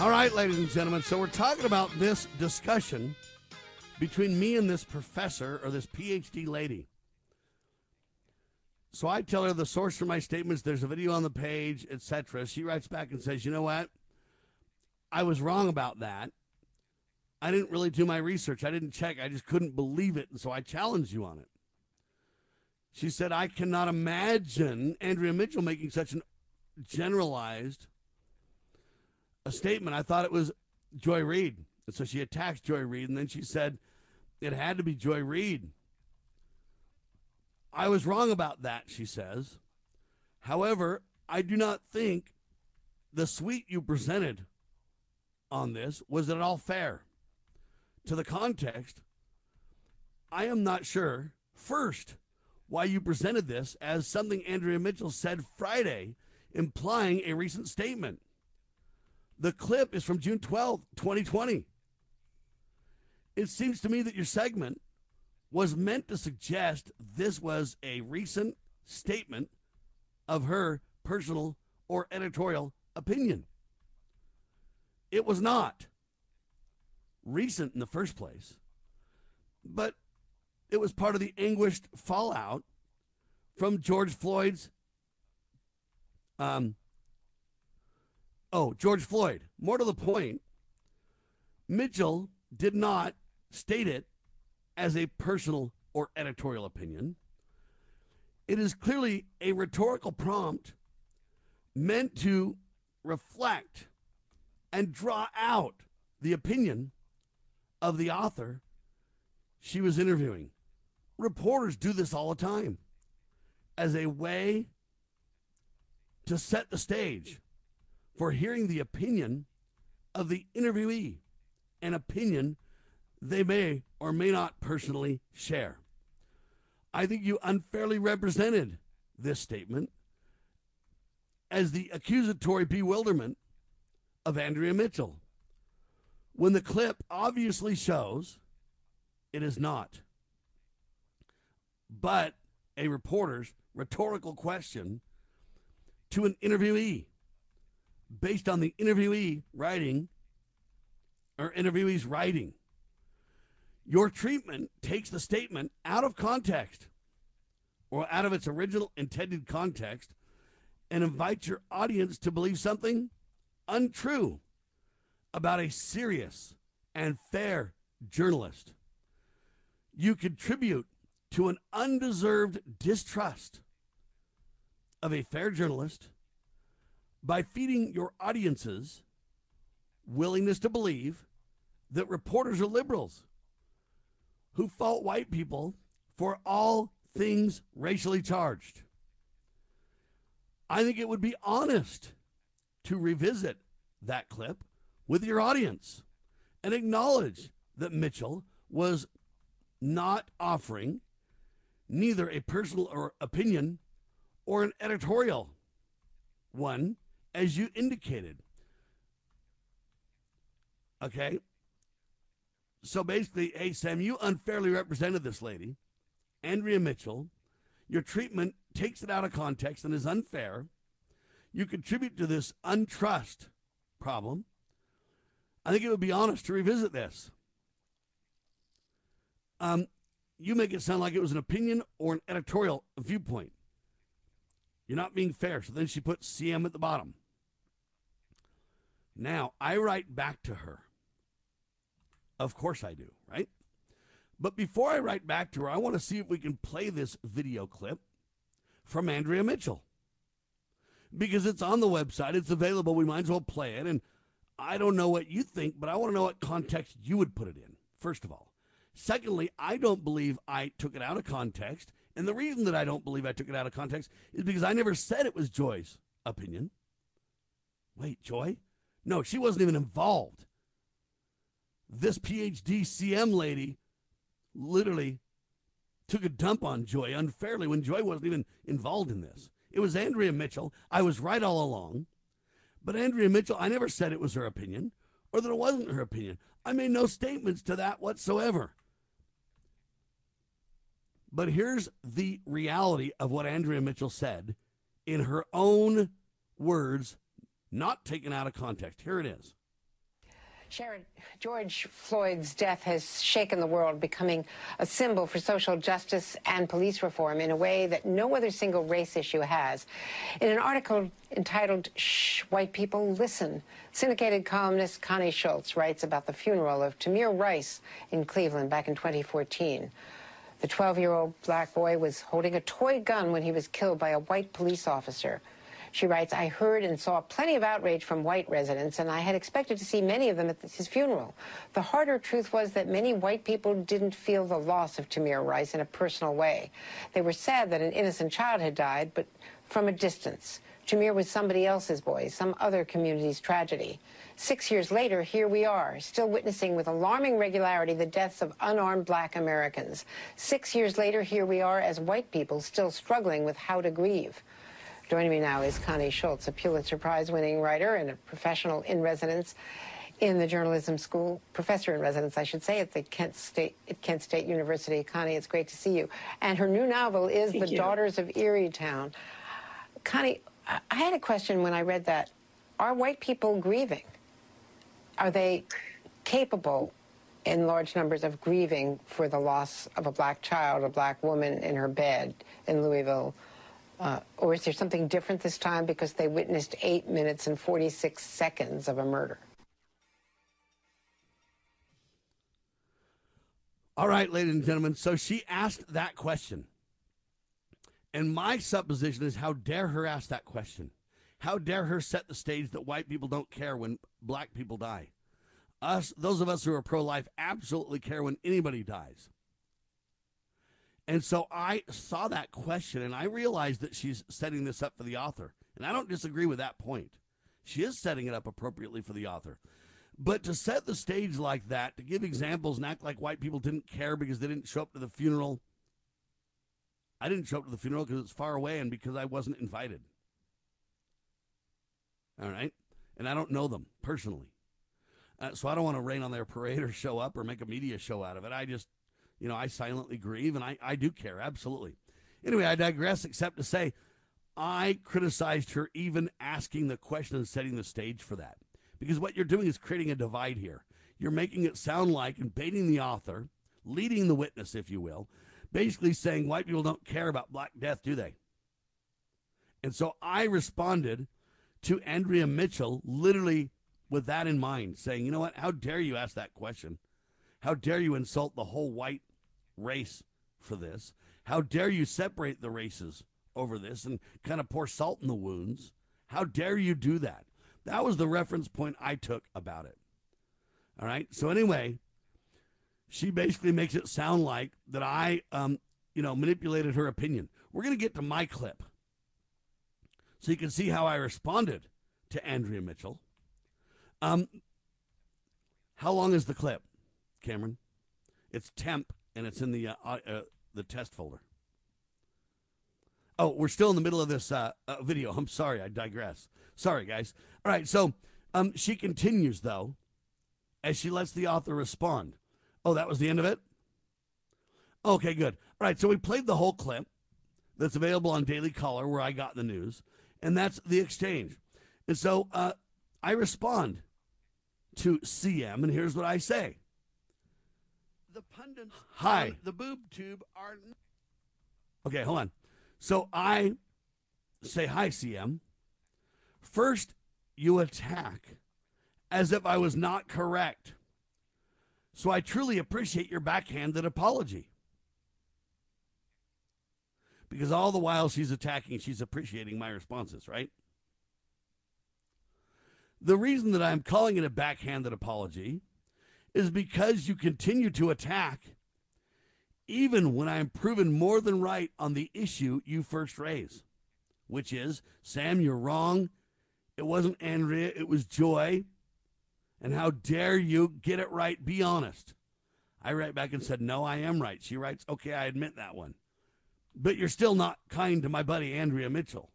All right, ladies and gentlemen. So we're talking about this discussion between me and this professor or this PhD lady. So I tell her the source for my statements. There's a video on the page, etc. She writes back and says, "You know what? I was wrong about that. I didn't really do my research. I didn't check. I just couldn't believe it, and so I challenged you on it." She said, "I cannot imagine Andrea Mitchell making such an generalized." A statement. I thought it was Joy Reid. And so she attacks Joy Reid, and then she said it had to be Joy Reid. I was wrong about that, she says. However, I do not think the suite you presented on this was at all fair. To the context, I am not sure, first, why you presented this as something Andrea Mitchell said Friday, implying a recent statement. The clip is from June 12th, 2020. It seems to me that your segment was meant to suggest this was a recent statement of her personal or editorial opinion. It was not recent in the first place, but it was part of the anguished fallout from George Floyd's um, Oh, George Floyd. More to the point, Mitchell did not state it as a personal or editorial opinion. It is clearly a rhetorical prompt meant to reflect and draw out the opinion of the author she was interviewing. Reporters do this all the time as a way to set the stage for hearing the opinion of the interviewee, an opinion they may or may not personally share. I think you unfairly represented this statement as the accusatory bewilderment of Andrea Mitchell when the clip obviously shows it is not. But a reporter's rhetorical question to an interviewee based on the interviewee writing or interviewee's writing. Your treatment takes the statement out of context or out of its original intended context and invites your audience to believe something untrue about a serious and fair journalist. You contribute to an undeserved distrust of a fair journalist by feeding your audiences willingness to believe that reporters are liberals who fault white people for all things racially charged. I think it would be honest to revisit that clip with your audience and acknowledge that Mitchell was not offering neither a personal or opinion or an editorial one as you indicated. Okay? So basically, hey, Sam, you unfairly represented this lady, Andrea Mitchell. Your treatment takes it out of context and is unfair. You contribute to this untrust problem. I think it would be honest to revisit this. Um, you make it sound like it was an opinion or an editorial viewpoint. You're not being fair. So then she put CM at the bottom. Now, I write back to her. Of course I do, right? But before I write back to her, I want to see if we can play this video clip from Andrea Mitchell. Because it's on the website, it's available. We might as well play it. And I don't know what you think, but I want to know what context you would put it in, first of all. Secondly, I don't believe I took it out of context. And the reason that I don't believe I took it out of context is because I never said it was Joy's opinion. Wait, Joy? No, she wasn't even involved. This PhD CM lady literally took a dump on Joy unfairly when Joy wasn't even involved in this. It was Andrea Mitchell. I was right all along. But Andrea Mitchell, I never said it was her opinion or that it wasn't her opinion. I made no statements to that whatsoever. But here's the reality of what Andrea Mitchell said in her own words, not taken out of context. Here it is. Sharon, George Floyd's death has shaken the world, becoming a symbol for social justice and police reform in a way that no other single race issue has. In an article entitled Shh, White People Listen, syndicated columnist Connie Schultz writes about the funeral of Tamir Rice in Cleveland back in 2014. The 12 year old black boy was holding a toy gun when he was killed by a white police officer. She writes, I heard and saw plenty of outrage from white residents, and I had expected to see many of them at his funeral. The harder truth was that many white people didn't feel the loss of Tamir Rice in a personal way. They were sad that an innocent child had died, but from a distance. Tamir was somebody else's boy, some other community's tragedy. Six years later, here we are, still witnessing with alarming regularity the deaths of unarmed black Americans. Six years later, here we are as white people still struggling with how to grieve. Joining me now is Connie Schultz, a Pulitzer Prize winning writer and a professional in residence in the journalism school, professor in residence, I should say, at the Kent State at Kent State University. Connie, it's great to see you. And her new novel is Thank The you. Daughters of Erietown. Connie, I had a question when I read that. Are white people grieving? Are they capable in large numbers of grieving for the loss of a black child, a black woman in her bed in Louisville? Uh, or is there something different this time because they witnessed eight minutes and 46 seconds of a murder? All right, ladies and gentlemen. So she asked that question. And my supposition is how dare her ask that question? How dare her set the stage that white people don't care when black people die? Us, those of us who are pro life, absolutely care when anybody dies. And so I saw that question and I realized that she's setting this up for the author. And I don't disagree with that point. She is setting it up appropriately for the author. But to set the stage like that, to give examples and act like white people didn't care because they didn't show up to the funeral. I didn't show up to the funeral because it's far away and because I wasn't invited. All right? And I don't know them personally. Uh, so I don't want to rain on their parade or show up or make a media show out of it. I just, you know, I silently grieve and I, I do care, absolutely. Anyway, I digress, except to say I criticized her even asking the question and setting the stage for that. Because what you're doing is creating a divide here. You're making it sound like and baiting the author, leading the witness, if you will, basically saying white people don't care about black death, do they? And so I responded to Andrea Mitchell literally with that in mind, saying, you know what? How dare you ask that question? How dare you insult the whole white race for this? How dare you separate the races over this and kind of pour salt in the wounds? How dare you do that? That was the reference point I took about it. All right. So anyway, she basically makes it sound like that I, um, you know, manipulated her opinion. We're going to get to my clip, so you can see how I responded to Andrea Mitchell. Um, how long is the clip, Cameron? It's temp, and it's in the uh, uh, the test folder. Oh, we're still in the middle of this uh, uh, video. I'm sorry, I digress. Sorry, guys. All right, so um, she continues though, as she lets the author respond. Oh, that was the end of it. Okay, good. All right, so we played the whole clip that's available on Daily Caller, where I got the news, and that's the exchange. And so uh, I respond to CM, and here's what I say the pundits Hi. the boob tube are. Okay, hold on. So I say hi, CM. First, you attack as if I was not correct. So I truly appreciate your backhanded apology. Because all the while she's attacking, she's appreciating my responses, right? The reason that I'm calling it a backhanded apology is because you continue to attack even when I am proven more than right on the issue you first raise, which is Sam, you're wrong. It wasn't Andrea, it was Joy. And how dare you get it right? Be honest. I write back and said, No, I am right. She writes, Okay, I admit that one. But you're still not kind to my buddy, Andrea Mitchell.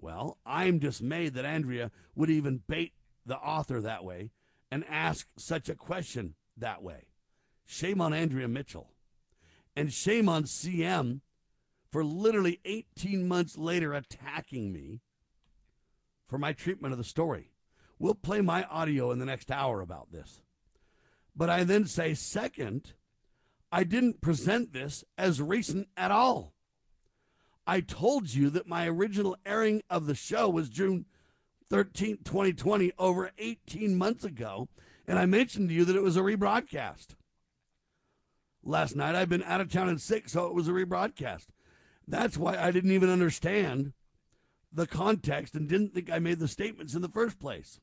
Well, I'm dismayed that Andrea would even bait the author that way and ask such a question that way. Shame on Andrea Mitchell. And shame on CM for literally 18 months later attacking me for my treatment of the story. We'll play my audio in the next hour about this. But I then say, second, I didn't present this as recent at all. I told you that my original airing of the show was June 13th, 2020, over 18 months ago, and I mentioned to you that it was a rebroadcast. Last night I've been out of town and sick, so it was a rebroadcast. That's why I didn't even understand the context and didn't think I made the statements in the first place.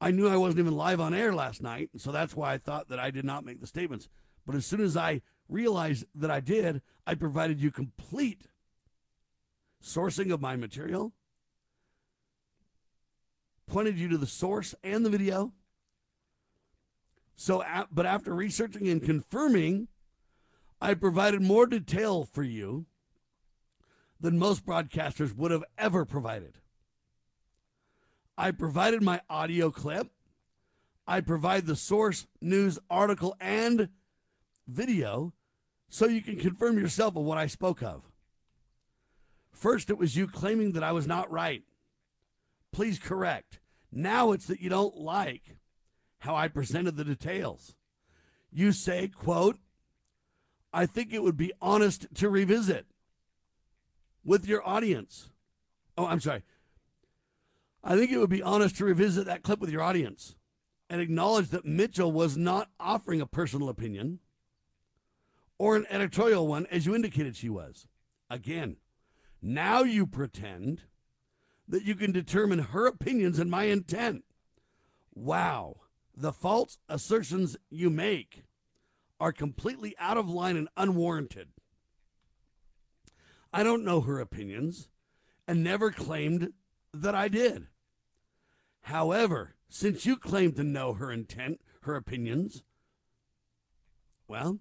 I knew I wasn't even live on air last night, so that's why I thought that I did not make the statements. But as soon as I realized that I did, I provided you complete sourcing of my material, pointed you to the source and the video. So, but after researching and confirming, I provided more detail for you than most broadcasters would have ever provided. I provided my audio clip. I provide the source, news, article, and video so you can confirm yourself of what I spoke of. First, it was you claiming that I was not right. Please correct. Now it's that you don't like how I presented the details. You say, quote, I think it would be honest to revisit with your audience. Oh, I'm sorry. I think it would be honest to revisit that clip with your audience and acknowledge that Mitchell was not offering a personal opinion or an editorial one as you indicated she was. Again, now you pretend that you can determine her opinions and my intent. Wow. The false assertions you make are completely out of line and unwarranted. I don't know her opinions and never claimed that I did. However, since you claim to know her intent, her opinions, well,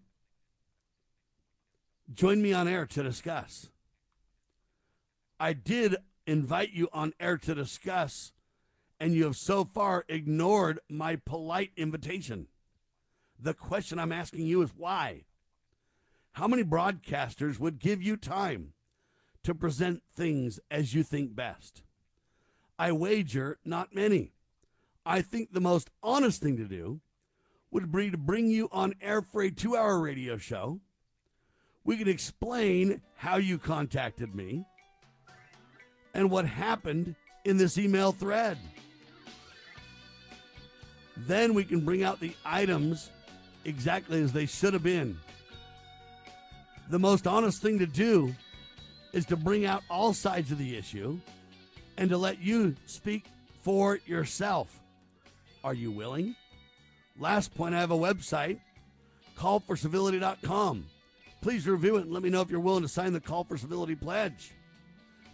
join me on air to discuss. I did invite you on air to discuss, and you have so far ignored my polite invitation. The question I'm asking you is why? How many broadcasters would give you time to present things as you think best? I wager not many. I think the most honest thing to do would be to bring you on air for a two hour radio show. We can explain how you contacted me and what happened in this email thread. Then we can bring out the items exactly as they should have been. The most honest thing to do is to bring out all sides of the issue and to let you speak for yourself. Are you willing? Last point I have a website, callforcivility.com. Please review it and let me know if you're willing to sign the Call for Civility pledge.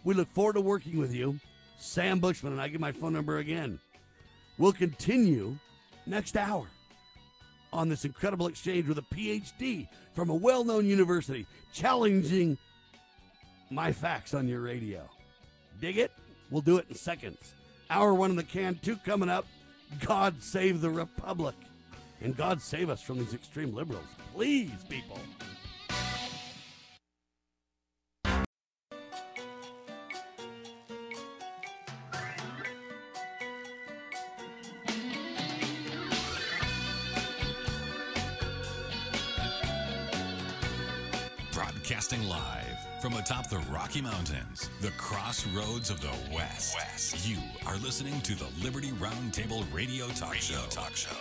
We look forward to working with you. Sam Bushman, and I give my phone number again. We'll continue next hour on this incredible exchange with a PhD from a well known university challenging my facts on your radio. Dig it? We'll do it in seconds. Hour one in the can, two coming up. God save the Republic. And God save us from these extreme liberals. Please, people. Broadcasting live from atop the Rocky Mountains, the crossroads of the West. West. You are listening to the Liberty Roundtable Radio Talk Show. Talk Show.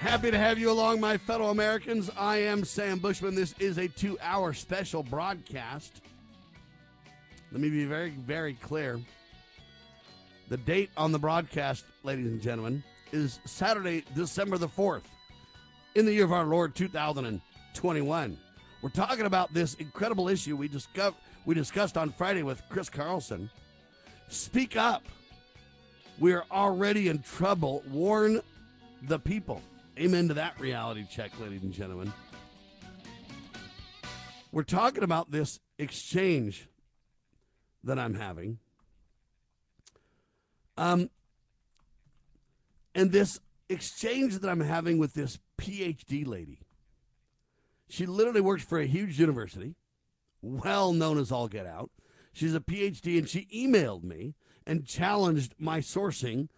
Happy to have you along, my fellow Americans. I am Sam Bushman. This is a two hour special broadcast. Let me be very, very clear. The date on the broadcast, ladies and gentlemen, is Saturday, December the 4th, in the year of our Lord 2021. We're talking about this incredible issue we, discuss- we discussed on Friday with Chris Carlson. Speak up. We are already in trouble. Warn the people. Amen to that reality check, ladies and gentlemen. We're talking about this exchange that I'm having. Um, and this exchange that I'm having with this PhD lady. She literally works for a huge university, well known as all get out. She's a PhD, and she emailed me and challenged my sourcing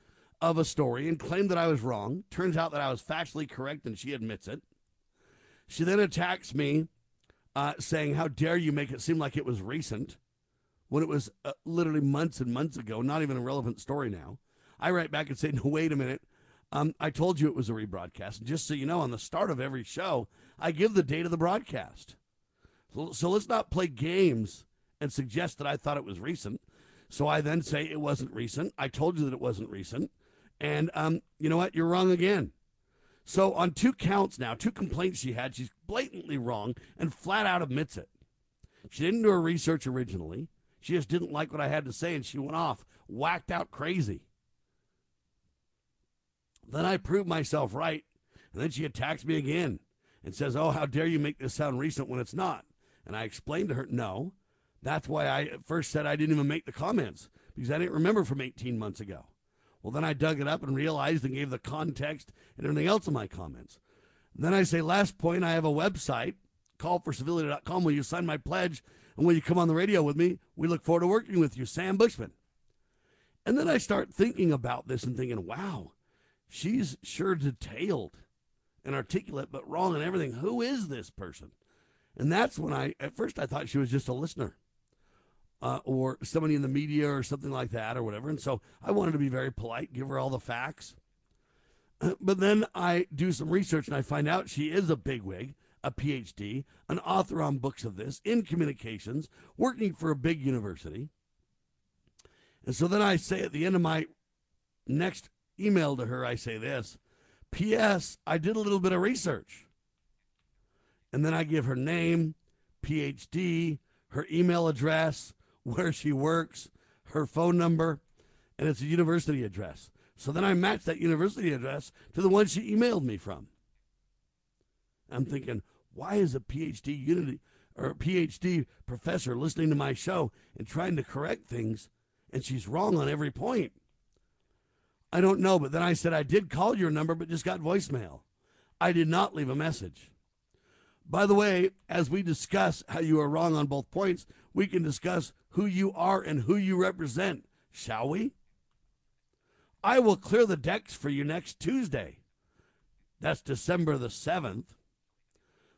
of a story and claimed that I was wrong. Turns out that I was factually correct, and she admits it. She then attacks me, uh, saying, How dare you make it seem like it was recent when it was uh, literally months and months ago, not even a relevant story now. I write back and say, No, wait a minute. Um, I told you it was a rebroadcast. And just so you know, on the start of every show, I give the date of the broadcast. So, so let's not play games and suggest that I thought it was recent. So I then say it wasn't recent. I told you that it wasn't recent. And um, you know what? You're wrong again. So on two counts now, two complaints she had, she's blatantly wrong and flat out admits it. She didn't do her research originally. She just didn't like what I had to say and she went off, whacked out crazy. Then I proved myself right, and then she attacks me again and says, Oh, how dare you make this sound recent when it's not? And I explained to her, No. That's why I at first said I didn't even make the comments because I didn't remember from 18 months ago. Well, then I dug it up and realized and gave the context and everything else in my comments. then I say, last point, I have a website, callforcivility.com. Will you sign my pledge? And will you come on the radio with me? We look forward to working with you, Sam Bushman. And then I start thinking about this and thinking, wow, she's sure detailed and articulate, but wrong in everything. Who is this person? And that's when I, at first, I thought she was just a listener. Uh, or somebody in the media or something like that or whatever. And so I wanted to be very polite, give her all the facts. [clears throat] But then I do some research and I find out she is a bigwig, a PhD, an author on books of this, in communications, working for a big university. And so then I say at the end of my next email to her, I say this P.S. I did a little bit of research. And then I give her name, PhD, her email address, [laughs] where she works, her phone number, and it's a university address. So then I match that university address to the one she emailed me from. I'm thinking, why is a PhD unity or PhD professor listening to my show and trying to correct things and she's wrong on every point? I don't know, but then I said I did call your number but just got voicemail. I did not leave a message. By the way, as we discuss how you are wrong on both points, we can discuss who you are and who you represent, shall we? I will clear the decks for you next Tuesday. That's December the 7th.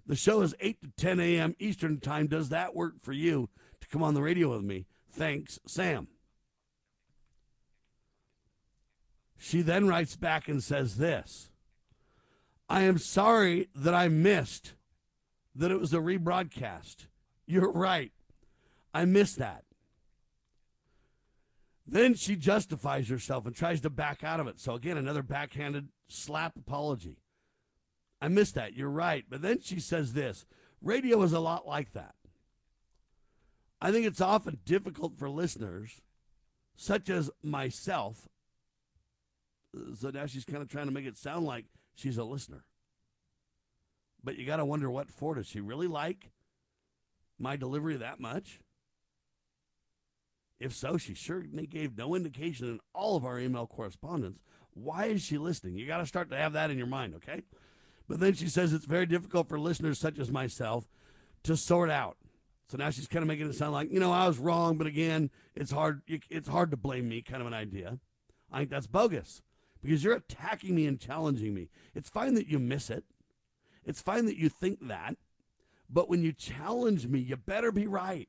The show is 8 to 10 a.m. Eastern Time. Does that work for you to come on the radio with me? Thanks, Sam. She then writes back and says this I am sorry that I missed that it was a rebroadcast. You're right. I missed that. Then she justifies herself and tries to back out of it. So, again, another backhanded slap apology. I missed that. You're right. But then she says this radio is a lot like that. I think it's often difficult for listeners, such as myself. So now she's kind of trying to make it sound like she's a listener. But you got to wonder what for. Does she really like my delivery that much? If so, she certainly gave no indication in all of our email correspondence. Why is she listening? You got to start to have that in your mind, okay? But then she says it's very difficult for listeners such as myself to sort out. So now she's kind of making it sound like, you know, I was wrong, but again, it's hard it's hard to blame me kind of an idea. I think that's bogus because you're attacking me and challenging me. It's fine that you miss it. It's fine that you think that. But when you challenge me, you better be right.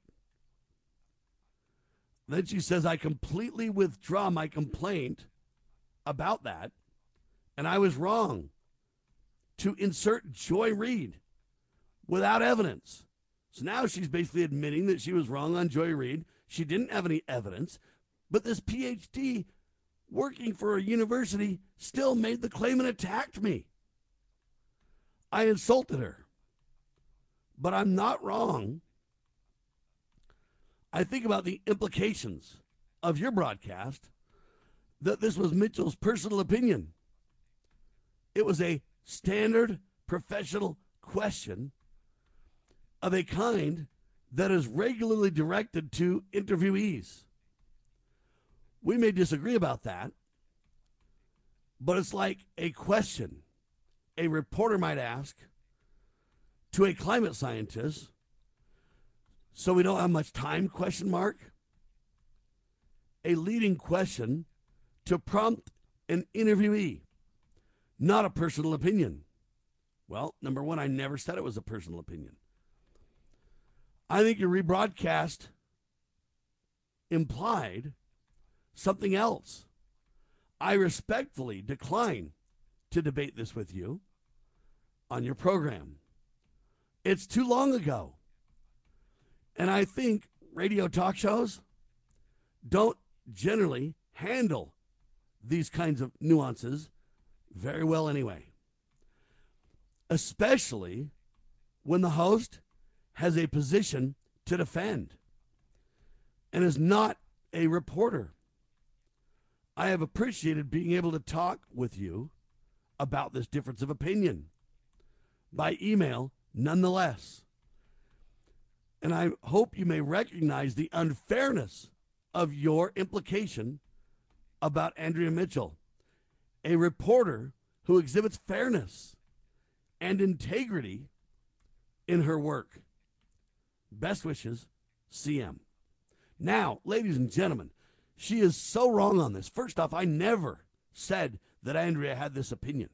Then she says, I completely withdraw my complaint about that, and I was wrong to insert Joy Reid without evidence. So now she's basically admitting that she was wrong on Joy Reid. She didn't have any evidence, but this PhD working for a university still made the claim and attacked me. I insulted her. But I'm not wrong. I think about the implications of your broadcast that this was Mitchell's personal opinion. It was a standard professional question of a kind that is regularly directed to interviewees. We may disagree about that, but it's like a question a reporter might ask to a climate scientist so we don't have much time question mark a leading question to prompt an interviewee not a personal opinion. Well number one i never said it was a personal opinion. I think your rebroadcast implied something else i respectfully decline to debate this with you on your program. It's too long ago. And I think radio talk shows don't generally handle these kinds of nuances very well anyway. Especially when the host has a position to defend and is not a reporter. I have appreciated being able to talk with you about this difference of opinion by email nonetheless. And I hope you may recognize the unfairness of your implication about Andrea Mitchell, a reporter who exhibits fairness and integrity in her work. Best wishes, CM. Now, ladies and gentlemen, she is so wrong on this. First off, I never said that Andrea had this opinion.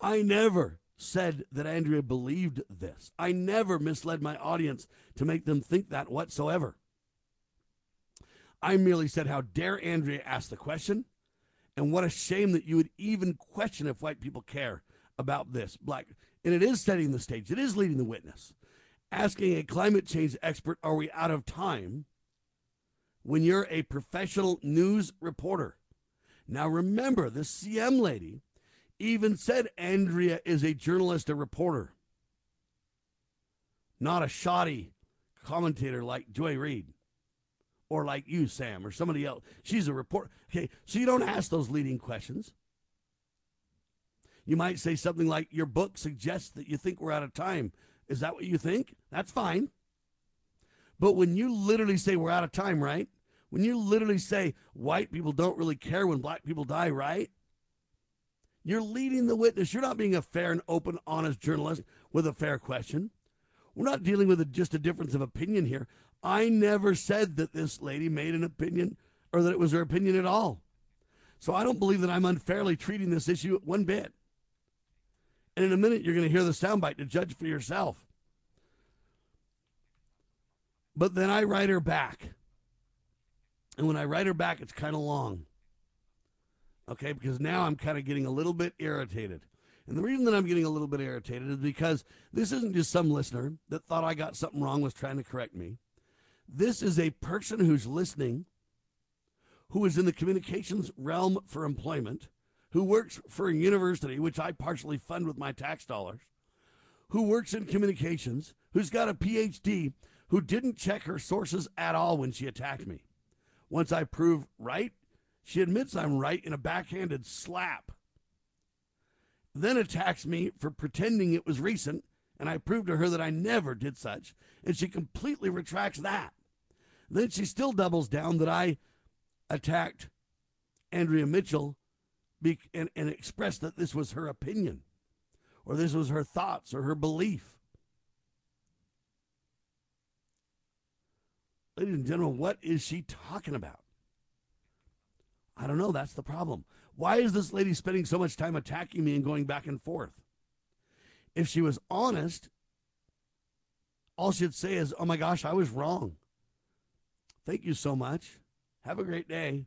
I never said that Andrea believed this. I never misled my audience to make them think that whatsoever. I merely said, How dare Andrea ask the question? And what a shame that you would even question if white people care about this. Black. And it is setting the stage, it is leading the witness. Asking a climate change expert, Are we out of time? When you're a professional news reporter. Now remember, the CM lady even said Andrea is a journalist, a reporter, not a shoddy commentator like Joy Reid or like you, Sam, or somebody else. She's a reporter. Okay, so you don't ask those leading questions. You might say something like, Your book suggests that you think we're out of time. Is that what you think? That's fine. But when you literally say we're out of time, right? When you literally say white people don't really care when black people die, right? You're leading the witness. You're not being a fair and open, honest journalist with a fair question. We're not dealing with a, just a difference of opinion here. I never said that this lady made an opinion or that it was her opinion at all. So I don't believe that I'm unfairly treating this issue one bit. And in a minute, you're going to hear the soundbite to judge for yourself. But then I write her back. And when I write her back, it's kind of long. Okay, because now I'm kind of getting a little bit irritated. And the reason that I'm getting a little bit irritated is because this isn't just some listener that thought I got something wrong was trying to correct me. This is a person who's listening, who is in the communications realm for employment, who works for a university, which I partially fund with my tax dollars, who works in communications, who's got a PhD, who didn't check her sources at all when she attacked me. Once I prove right, she admits I'm right in a backhanded slap. Then attacks me for pretending it was recent, and I prove to her that I never did such, and she completely retracts that. Then she still doubles down that I attacked Andrea Mitchell and, and expressed that this was her opinion, or this was her thoughts, or her belief. Ladies and gentlemen, what is she talking about? I don't know. That's the problem. Why is this lady spending so much time attacking me and going back and forth? If she was honest all she'd say is, Oh my gosh, I was wrong. Thank you so much. Have a great day.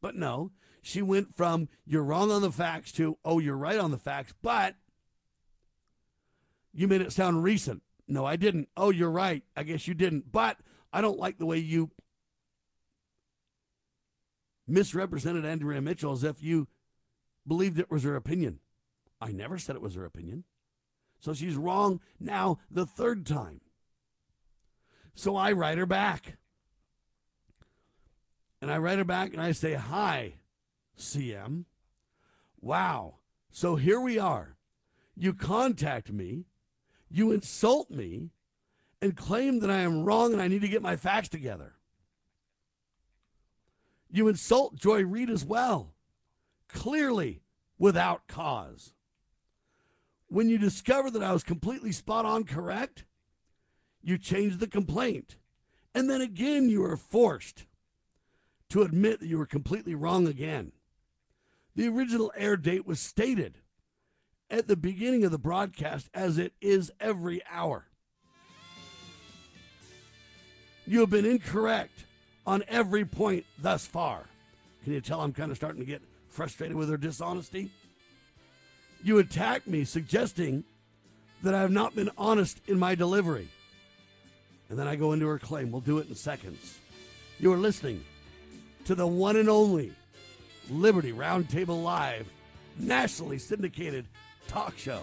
But no, she went from you're wrong on the facts to oh, you're right on the facts, but you made it sound recent. No, I didn't. Oh, you're right. I guess you didn't. But I don't like the way you misrepresented Andrea Mitchell as if you believed it was her opinion. I never said it was her opinion. So she's wrong now the third time. So I write her back. And I write her back and I say, Hi, CM. Wow. So here we are. You contact me, you insult me, and claim that I am wrong and I need to get my facts together. You insult Joy Reid as well, clearly without cause. When you discover that I was completely spot on correct, you change the complaint. And then again, you are forced to admit that you were completely wrong again. The original air date was stated at the beginning of the broadcast, as it is every hour. You have been incorrect on every point thus far. Can you tell I'm kind of starting to get frustrated with her dishonesty? You attack me, suggesting that I have not been honest in my delivery. And then I go into her claim. We'll do it in seconds. You are listening to the one and only Liberty Roundtable Live, nationally syndicated talk show.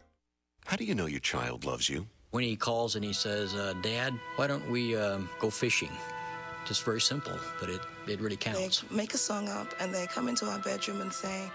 How do you know your child loves you? When he calls and he says, uh, Dad, why don't we um, go fishing? Just very simple, but it, it really counts. They make a song up and they come into our bedroom and say,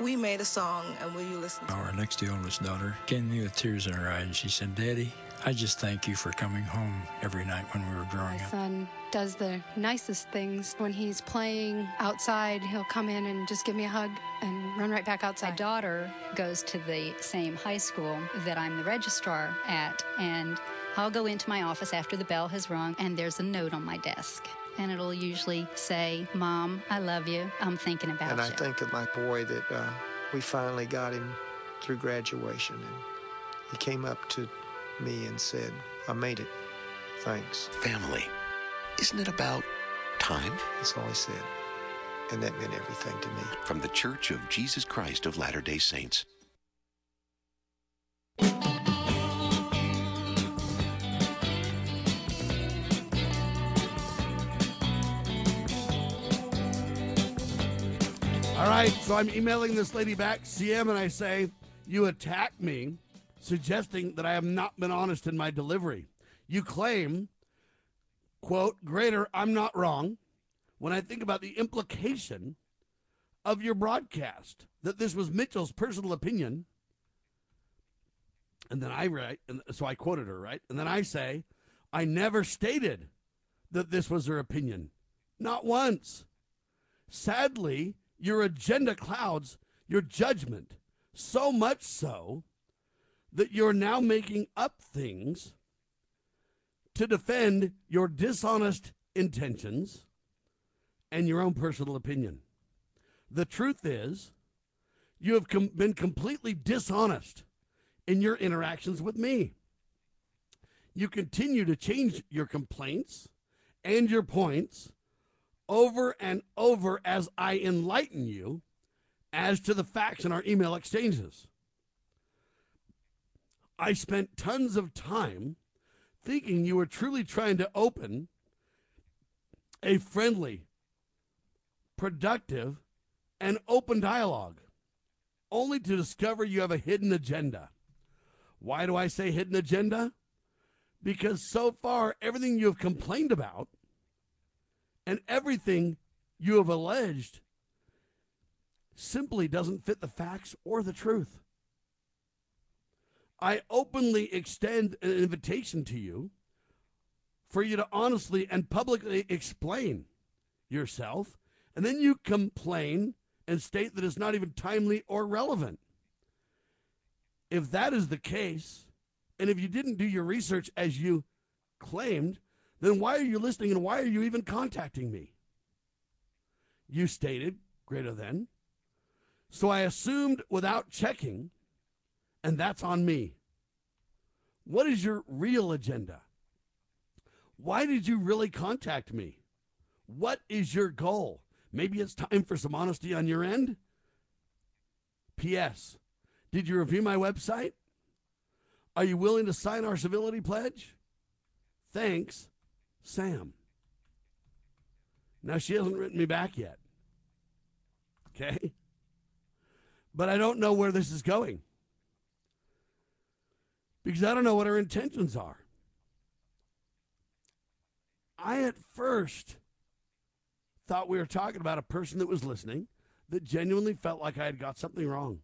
We made a song and will you listen? Our next to oldest daughter came to me with tears in her eyes and she said, Daddy, I just thank you for coming home every night when we were growing My up. son does the nicest things. When he's playing outside, he'll come in and just give me a hug and run right back outside. My daughter goes to the same high school that I'm the registrar at, and I'll go into my office after the bell has rung, and there's a note on my desk. And it'll usually say, Mom, I love you. I'm thinking about and you. And I think of my boy that uh, we finally got him through graduation, and he came up to me and said, I made it. Thanks. Family. Isn't it about time? That's all he said. And that meant everything to me. From the Church of Jesus Christ of Latter day Saints. All right, so I'm emailing this lady back, CM, and I say, You attack me, suggesting that I have not been honest in my delivery. You claim, quote, greater, I'm not wrong, when I think about the implication of your broadcast, that this was Mitchell's personal opinion. And then I write, and so I quoted her, right? And then I say, I never stated that this was her opinion. Not once. Sadly, your agenda clouds your judgment so much so that you're now making up things to defend your dishonest intentions and your own personal opinion. The truth is, you have com- been completely dishonest in your interactions with me. You continue to change your complaints and your points over and over as I enlighten you as to the facts in our email exchanges. I spent tons of time thinking you were truly trying to open a friendly, productive, and open dialogue, only to discover you have a hidden agenda. Why do I say hidden agenda? Because so far, everything you have complained about and everything you have alleged simply doesn't fit the facts or the truth. I openly extend an invitation to you for you to honestly and publicly explain yourself, and then you complain and state that it's not even timely or relevant. If that is the case, and if you didn't do your research as you claimed, then why are you listening and why are you even contacting me? You stated greater than. So I assumed without checking, and that's on me. What is your real agenda? Why did you really contact me? What is your goal? Maybe it's time for some honesty on your end. P.S. Did you review my website? Are you willing to sign our civility pledge? Thanks, Sam. Now, she hasn't written me back yet. Okay? But I don't know where this is going because I don't know what her intentions are. I at first thought we were talking about a person that was listening that genuinely felt like I had got something wrong.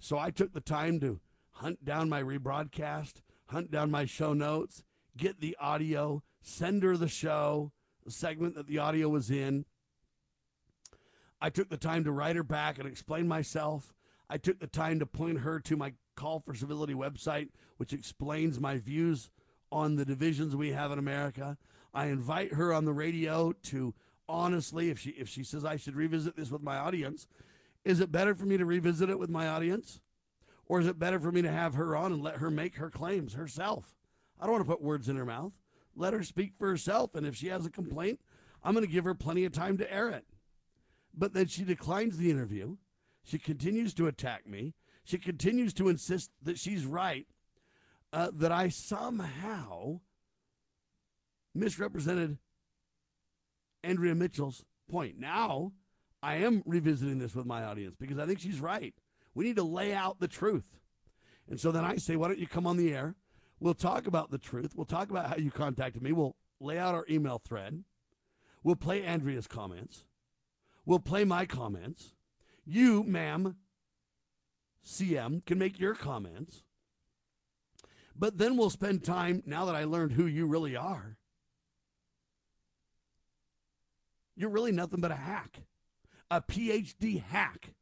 So I took the time to hunt down my rebroadcast, hunt down my show notes, get the audio, send her the show, the segment that the audio was in. I took the time to write her back and explain myself. I took the time to point her to my Call for Civility website, which explains my views on the divisions we have in America. I invite her on the radio to honestly, if she if she says I should revisit this with my audience, is it better for me to revisit it with my audience? Or is it better for me to have her on and let her make her claims herself? I don't want to put words in her mouth. Let her speak for herself. And if she has a complaint, I'm going to give her plenty of time to air it. But then she declines the interview. She continues to attack me. She continues to insist that she's right, uh, that I somehow misrepresented Andrea Mitchell's point. Now, I am revisiting this with my audience because I think she's right. We need to lay out the truth. And so then I say, why don't you come on the air? We'll talk about the truth. We'll talk about how you contacted me. We'll lay out our email thread. We'll play Andrea's comments. We'll play my comments. You, ma'am, CM, can make your comments. But then we'll spend time, now that I learned who you really are. You're really nothing but a hack, a PhD hack,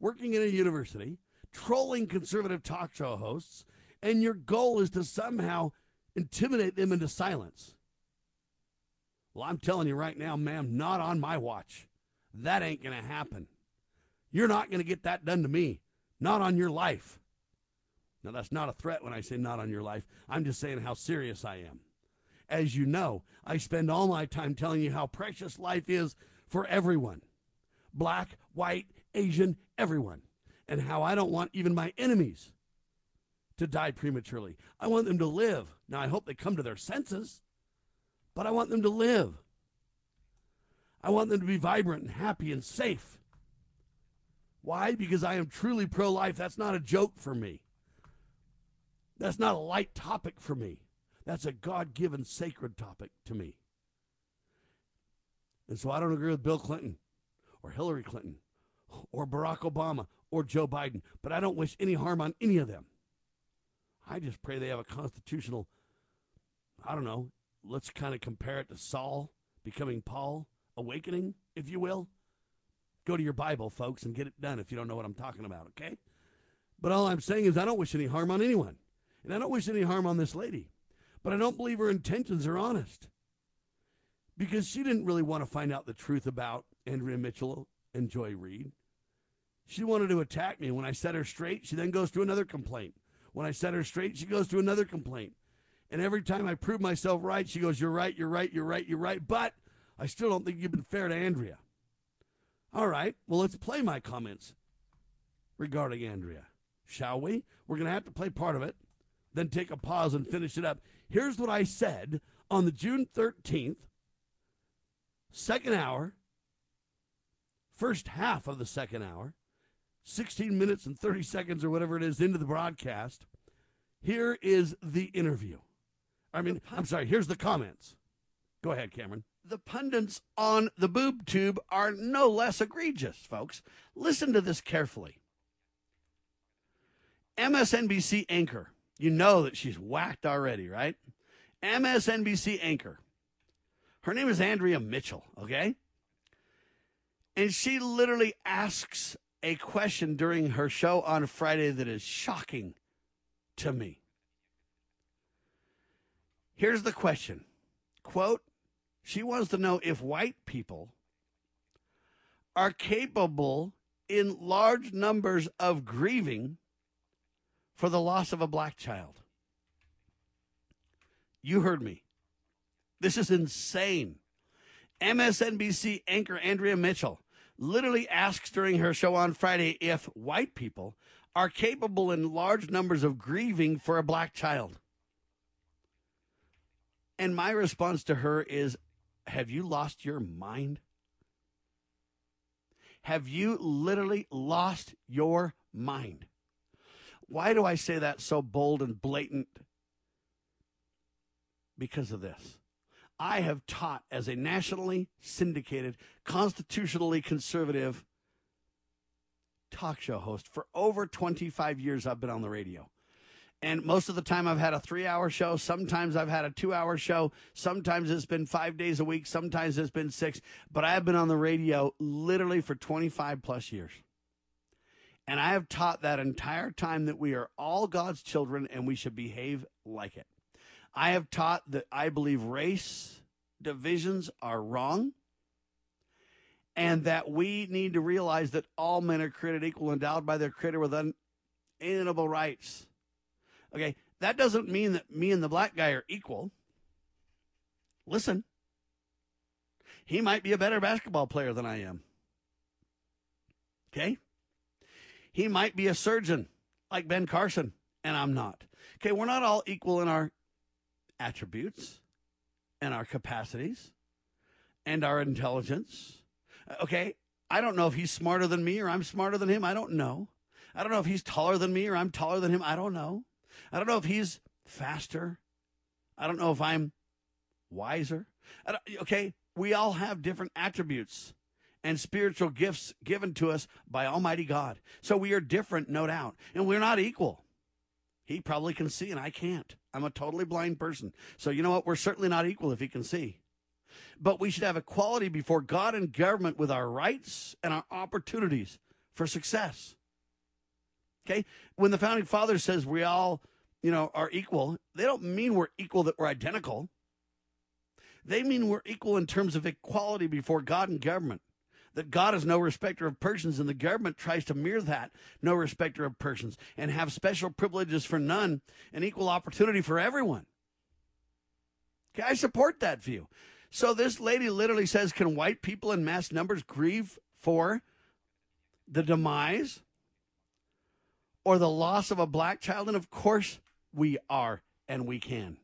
working in a university, trolling conservative talk show hosts, and your goal is to somehow intimidate them into silence. Well, I'm telling you right now, ma'am, not on my watch. That ain't going to happen. You're not going to get that done to me. Not on your life. Now, that's not a threat when I say not on your life. I'm just saying how serious I am. As you know, I spend all my time telling you how precious life is for everyone black, white, Asian, everyone. And how I don't want even my enemies to die prematurely. I want them to live. Now, I hope they come to their senses, but I want them to live. I want them to be vibrant and happy and safe. Why? Because I am truly pro life. That's not a joke for me. That's not a light topic for me. That's a God given sacred topic to me. And so I don't agree with Bill Clinton or Hillary Clinton or Barack Obama or Joe Biden, but I don't wish any harm on any of them. I just pray they have a constitutional, I don't know, let's kind of compare it to Saul becoming Paul, awakening, if you will. Go to your Bible, folks, and get it done if you don't know what I'm talking about, okay? But all I'm saying is I don't wish any harm on anyone. And I don't wish any harm on this lady. But I don't believe her intentions are honest. Because she didn't really want to find out the truth about Andrea Mitchell and Joy Reid. She wanted to attack me. When I set her straight, she then goes to another complaint. When I set her straight, she goes to another complaint. And every time I prove myself right, she goes, You're right, you're right, you're right, you're right. But I still don't think you've been fair to Andrea. All right, well, let's play my comments regarding Andrea, shall we? We're going to have to play part of it. then take a pause and finish it up. Here's what I said on the June 13th, second hour, first half of the second hour, 16 minutes and 30 seconds or whatever it is into the broadcast. Here is the interview. I mean, I'm sorry, here's the comments. Go ahead, Cameron. The pundits on the boob tube are no less egregious, folks. Listen to this carefully. MSNBC anchor. You know that she's whacked already, right? MSNBC anchor. Her name is Andrea Mitchell, okay? And she literally asks a question during her show on Friday that is shocking to me. Here's the question quote, she wants to know if white people are capable in large numbers of grieving for the loss of a black child. You heard me. This is insane. MSNBC anchor Andrea Mitchell literally asks during her show on Friday if white people are capable in large numbers of grieving for a black child. And my response to her is Have you lost your mind? Have you literally lost your mind? Why do I say that so bold and blatant? Because of this. I have taught as a nationally syndicated, constitutionally conservative talk show host for over 25 years. I've been on the radio. And most of the time, I've had a three hour show. Sometimes I've had a two hour show. Sometimes it's been five days a week. Sometimes it's been six. But I have been on the radio literally for 25 plus years. And I have taught that entire time that we are all God's children and we should behave like it. I have taught that I believe race divisions are wrong and that we need to realize that all men are created equal, endowed by their creator with unalienable rights. Okay, that doesn't mean that me and the black guy are equal. Listen, he might be a better basketball player than I am. Okay? He might be a surgeon like Ben Carson, and I'm not. Okay, we're not all equal in our attributes and our capacities and our intelligence. Okay, I don't know if he's smarter than me or I'm smarter than him. I don't know. I don't know if he's taller than me or I'm taller than him. I don't know. I don't know if he's faster. I don't know if I'm wiser. okay, we all have different attributes and spiritual gifts given to us by Almighty God. So we are different, no doubt, and we're not equal. He probably can see, and I can't. I'm a totally blind person. So you know what? We're certainly not equal if he can see. But we should have equality before God and government with our rights and our opportunities for success. Okay? When the founding father says we all, you know, are equal, they don't mean we're equal that we're identical. They mean we're equal in terms of equality before God and government that God is no respecter of persons, and the government tries to mirror that, no respecter of persons, and have special privileges for none and equal opportunity for everyone. Okay, I support that view. So this lady literally says, Can white people in mass numbers grieve for the demise or the loss of a black child? And of course we are, and we can.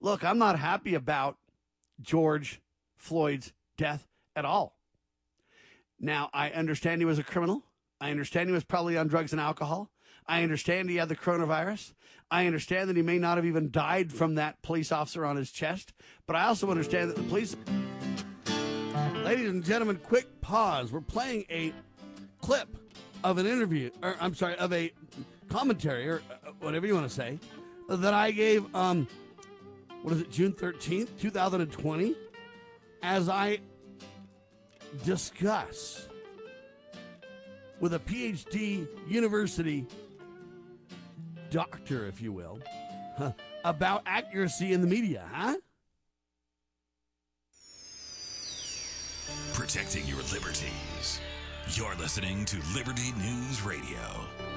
Look, I'm not happy about George Floyd's death at all. Now, I understand he was a criminal. I understand he was probably on drugs and alcohol. I understand he had the coronavirus. I understand that he may not have even died from that police officer on his chest. But I also understand that the police. Ladies and gentlemen, quick pause. We're playing a clip of an interview, or I'm sorry, of a commentary, or uh, whatever you want to say, that I gave, um, what is it, June 13th, 2020, as I discuss with a PhD university doctor, if you will, huh, [laughs] about accuracy in the media, huh? Protecting your liberties. You're listening to Liberty News Radio.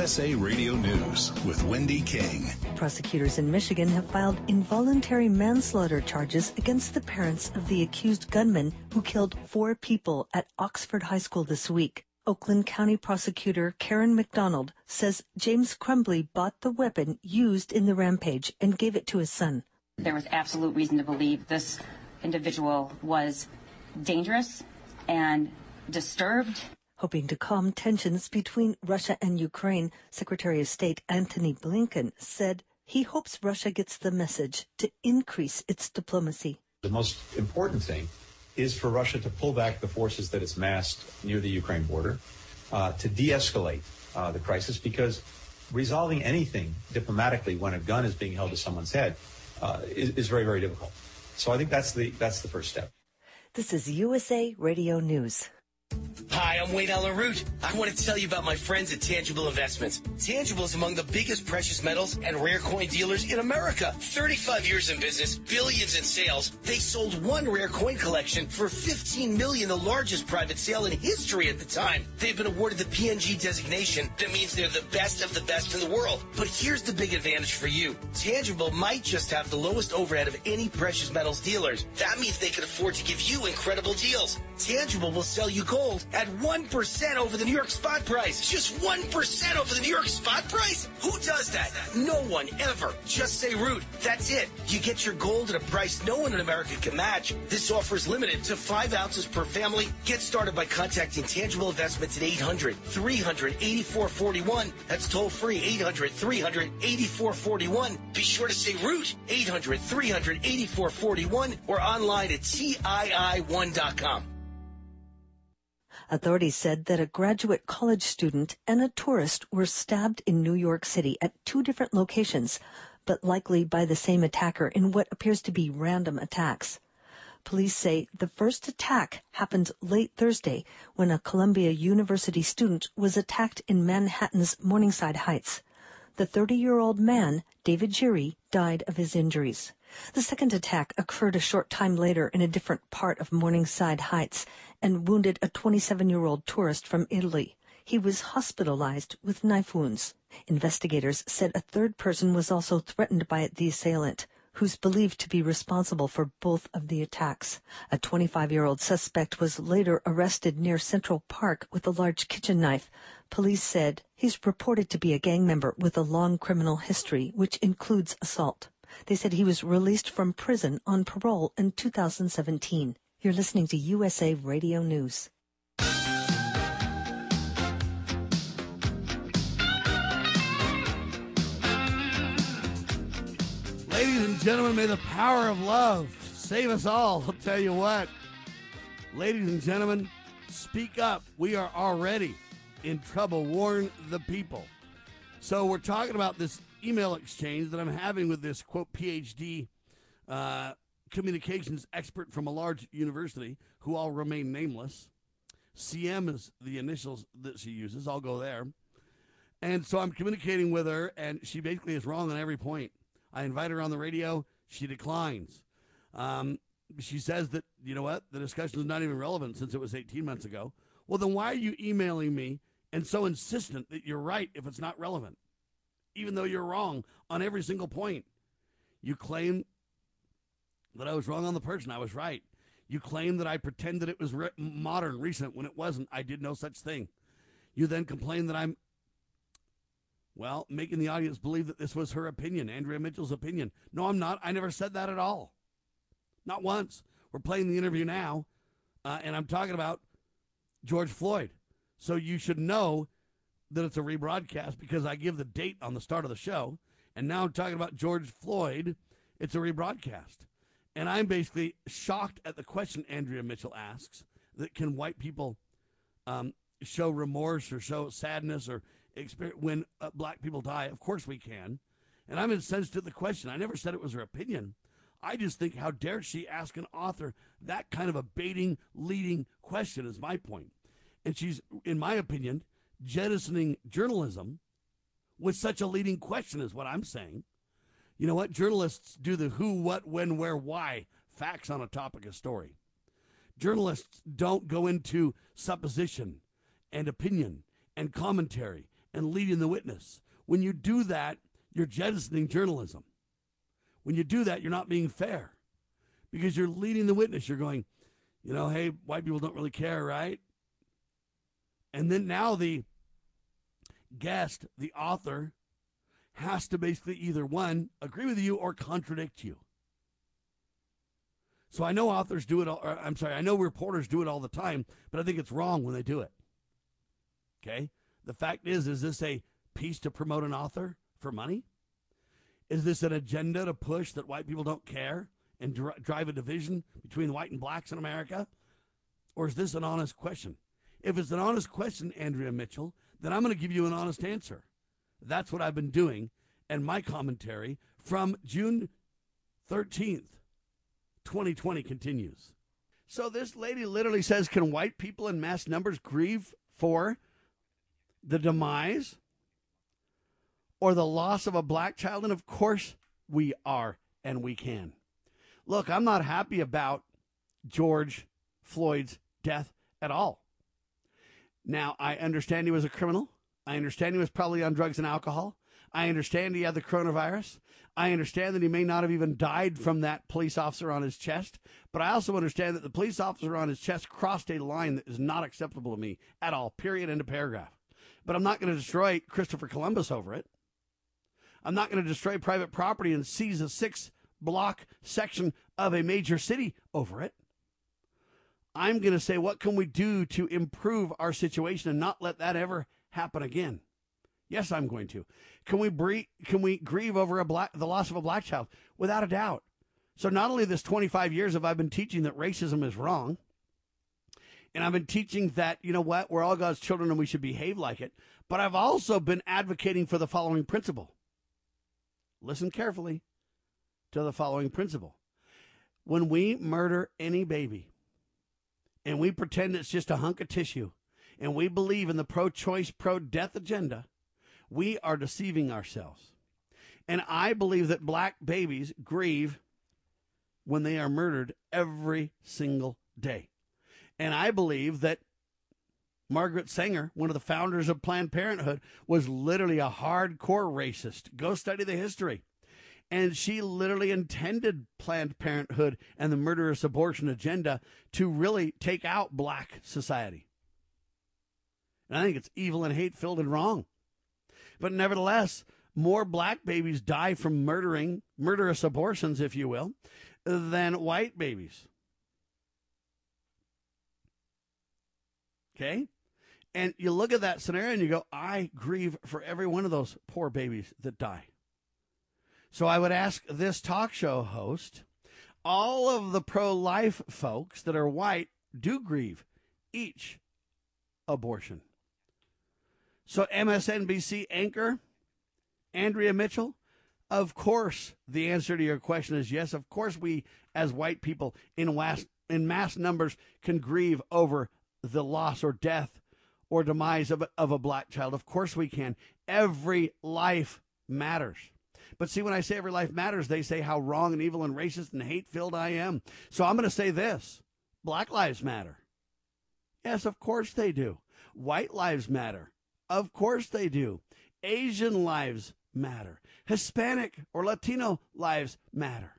USA Radio News with Wendy King. Prosecutors in Michigan have filed involuntary manslaughter charges against the parents of the accused gunman who killed four people at Oxford High School this week. Oakland County prosecutor Karen McDonald says James Crumbley bought the weapon used in the rampage and gave it to his son. There was absolute reason to believe this individual was dangerous and disturbed. Hoping to calm tensions between Russia and Ukraine, Secretary of State Antony Blinken said he hopes Russia gets the message to increase its diplomacy. The most important thing is for Russia to pull back the forces that it's massed near the Ukraine border, uh, to de escalate uh, the crisis, because resolving anything diplomatically when a gun is being held to someone's head uh, is, is very, very difficult. So I think that's the, that's the first step. This is USA Radio News. Hi, I'm Wayne Allyn Root. I want to tell you about my friends at Tangible Investments. Tangible is among the biggest precious metals and rare coin dealers in America. 35 years in business, billions in sales. They sold one rare coin collection for 15 million, the largest private sale in history at the time. They've been awarded the PNG designation. That means they're the best of the best in the world. But here's the big advantage for you. Tangible might just have the lowest overhead of any precious metals dealers. That means they can afford to give you incredible deals. Tangible will sell you gold at 1% over the New York spot price. Just 1% over the New York spot price? Who does that? No one ever. Just say root. That's it. You get your gold at a price no one in America can match. This offer is limited to five ounces per family. Get started by contacting Tangible Investments at 800 300 8441. That's toll free 800 300 8441. Be sure to say root 800 300 8441 or online at CII1.com. Authorities said that a graduate college student and a tourist were stabbed in New York City at two different locations, but likely by the same attacker in what appears to be random attacks. Police say the first attack happened late Thursday when a Columbia University student was attacked in Manhattan's Morningside Heights. The 30-year-old man, David Giri, died of his injuries. The second attack occurred a short time later in a different part of Morningside Heights and wounded a 27-year-old tourist from Italy. He was hospitalized with knife wounds. Investigators said a third person was also threatened by the assailant, who's believed to be responsible for both of the attacks. A 25-year-old suspect was later arrested near Central Park with a large kitchen knife. Police said he's reported to be a gang member with a long criminal history, which includes assault. They said he was released from prison on parole in 2017. You're listening to USA Radio News. Ladies and gentlemen, may the power of love save us all. I'll tell you what. Ladies and gentlemen, speak up. We are already in trouble. Warn the people. So, we're talking about this email exchange that I'm having with this quote PhD uh, communications expert from a large university who all remain nameless. CM is the initials that she uses. I'll go there. And so I'm communicating with her, and she basically is wrong on every point. I invite her on the radio. She declines. Um, she says that, you know what, the discussion is not even relevant since it was 18 months ago. Well, then why are you emailing me and so insistent that you're right if it's not relevant? Even though you're wrong on every single point. You claim that I was wrong on the person. I was right. You claim that I pretended it was re- modern, recent, when it wasn't. I did no such thing. You then complain that I'm, well, making the audience believe that this was her opinion, Andrea Mitchell's opinion. No, I'm not. I never said that at all. Not once. We're playing the interview now, uh, and I'm talking about George Floyd. So you should know that it's a rebroadcast because I give the date on the start of the show. And now I'm talking about George Floyd. It's a rebroadcast. And I'm basically shocked at the question Andrea Mitchell asks that can white people um, show remorse or show sadness or experience when uh, black people die? Of course we can. And I'm incensed at the question. I never said it was her opinion. I just think, how dare she ask an author that kind of a baiting, leading question, is my point. And she's, in my opinion, jettisoning journalism with such a leading question, is what I'm saying. You know what? Journalists do the who, what, when, where, why facts on a topic of story. Journalists don't go into supposition and opinion and commentary and leading the witness. When you do that, you're jettisoning journalism. When you do that, you're not being fair because you're leading the witness. You're going, you know, hey, white people don't really care, right? And then now the guest, the author, has to basically either one, agree with you or contradict you. So I know authors do it, all, I'm sorry, I know reporters do it all the time, but I think it's wrong when they do it. Okay? The fact is, is this a piece to promote an author for money? Is this an agenda to push that white people don't care and dr- drive a division between white and blacks in America? Or is this an honest question? If it's an honest question, Andrea Mitchell, then I'm going to give you an honest answer. That's what I've been doing. And my commentary from June 13th, 2020 continues. So this lady literally says Can white people in mass numbers grieve for the demise or the loss of a black child? And of course we are and we can. Look, I'm not happy about George Floyd's death at all. Now, I understand he was a criminal. I understand he was probably on drugs and alcohol. I understand he had the coronavirus. I understand that he may not have even died from that police officer on his chest. But I also understand that the police officer on his chest crossed a line that is not acceptable to me at all, period, end of paragraph. But I'm not going to destroy Christopher Columbus over it. I'm not going to destroy private property and seize a six block section of a major city over it. I'm going to say, what can we do to improve our situation and not let that ever happen again? Yes, I'm going to. Can we bre- can we grieve over a black the loss of a black child? Without a doubt. So not only this 25 years have I been teaching that racism is wrong, and I've been teaching that you know what we're all God's children and we should behave like it, but I've also been advocating for the following principle. Listen carefully to the following principle. When we murder any baby and we pretend it's just a hunk of tissue and we believe in the pro choice, pro death agenda, we are deceiving ourselves. And I believe that black babies grieve when they are murdered every single day. And I believe that Margaret Sanger, one of the founders of Planned Parenthood, was literally a hardcore racist. Go study the history. And she literally intended Planned Parenthood and the murderous abortion agenda to really take out black society. And I think it's evil and hate filled and wrong. But nevertheless, more black babies die from murdering, murderous abortions, if you will, than white babies. Okay? And you look at that scenario and you go, I grieve for every one of those poor babies that die. So I would ask this talk show host all of the pro life folks that are white do grieve each abortion. So, MSNBC anchor Andrea Mitchell, of course, the answer to your question is yes. Of course, we as white people in mass, in mass numbers can grieve over the loss or death or demise of of a black child. Of course, we can. Every life matters. But see, when I say every life matters, they say how wrong and evil and racist and hate filled I am. So I'm going to say this Black lives matter. Yes, of course they do. White lives matter. Of course they do. Asian lives matter. Hispanic or Latino lives matter.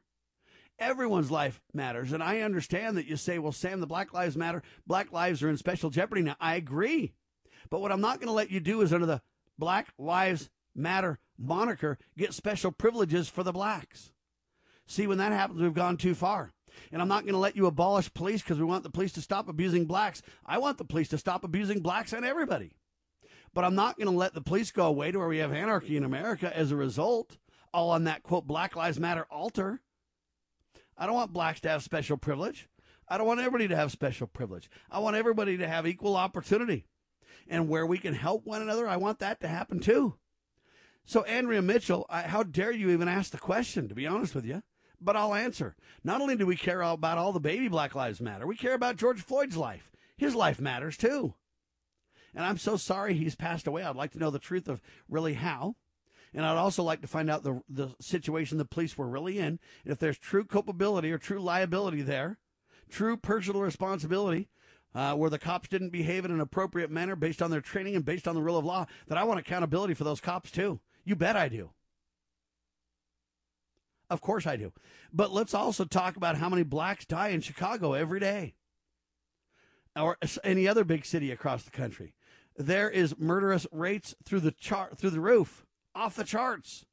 Everyone's life matters. And I understand that you say, well, Sam, the Black Lives Matter, Black lives are in special jeopardy now. I agree. But what I'm not going to let you do is under the Black Lives Matter moniker get special privileges for the blacks. See, when that happens, we've gone too far. And I'm not going to let you abolish police because we want the police to stop abusing blacks. I want the police to stop abusing blacks and everybody. But I'm not going to let the police go away to where we have anarchy in America as a result, all on that quote, Black Lives Matter altar. I don't want blacks to have special privilege. I don't want everybody to have special privilege. I want everybody to have equal opportunity. And where we can help one another, I want that to happen too. So, Andrea Mitchell, I, how dare you even ask the question, to be honest with you? But I'll answer. Not only do we care about all the baby Black Lives Matter, we care about George Floyd's life. His life matters too. And I'm so sorry he's passed away. I'd like to know the truth of really how. And I'd also like to find out the, the situation the police were really in. And if there's true culpability or true liability there, true personal responsibility, uh, where the cops didn't behave in an appropriate manner based on their training and based on the rule of law, that I want accountability for those cops too. You bet I do. Of course I do. But let's also talk about how many blacks die in Chicago every day or any other big city across the country. There is murderous rates through the chart through the roof, off the charts.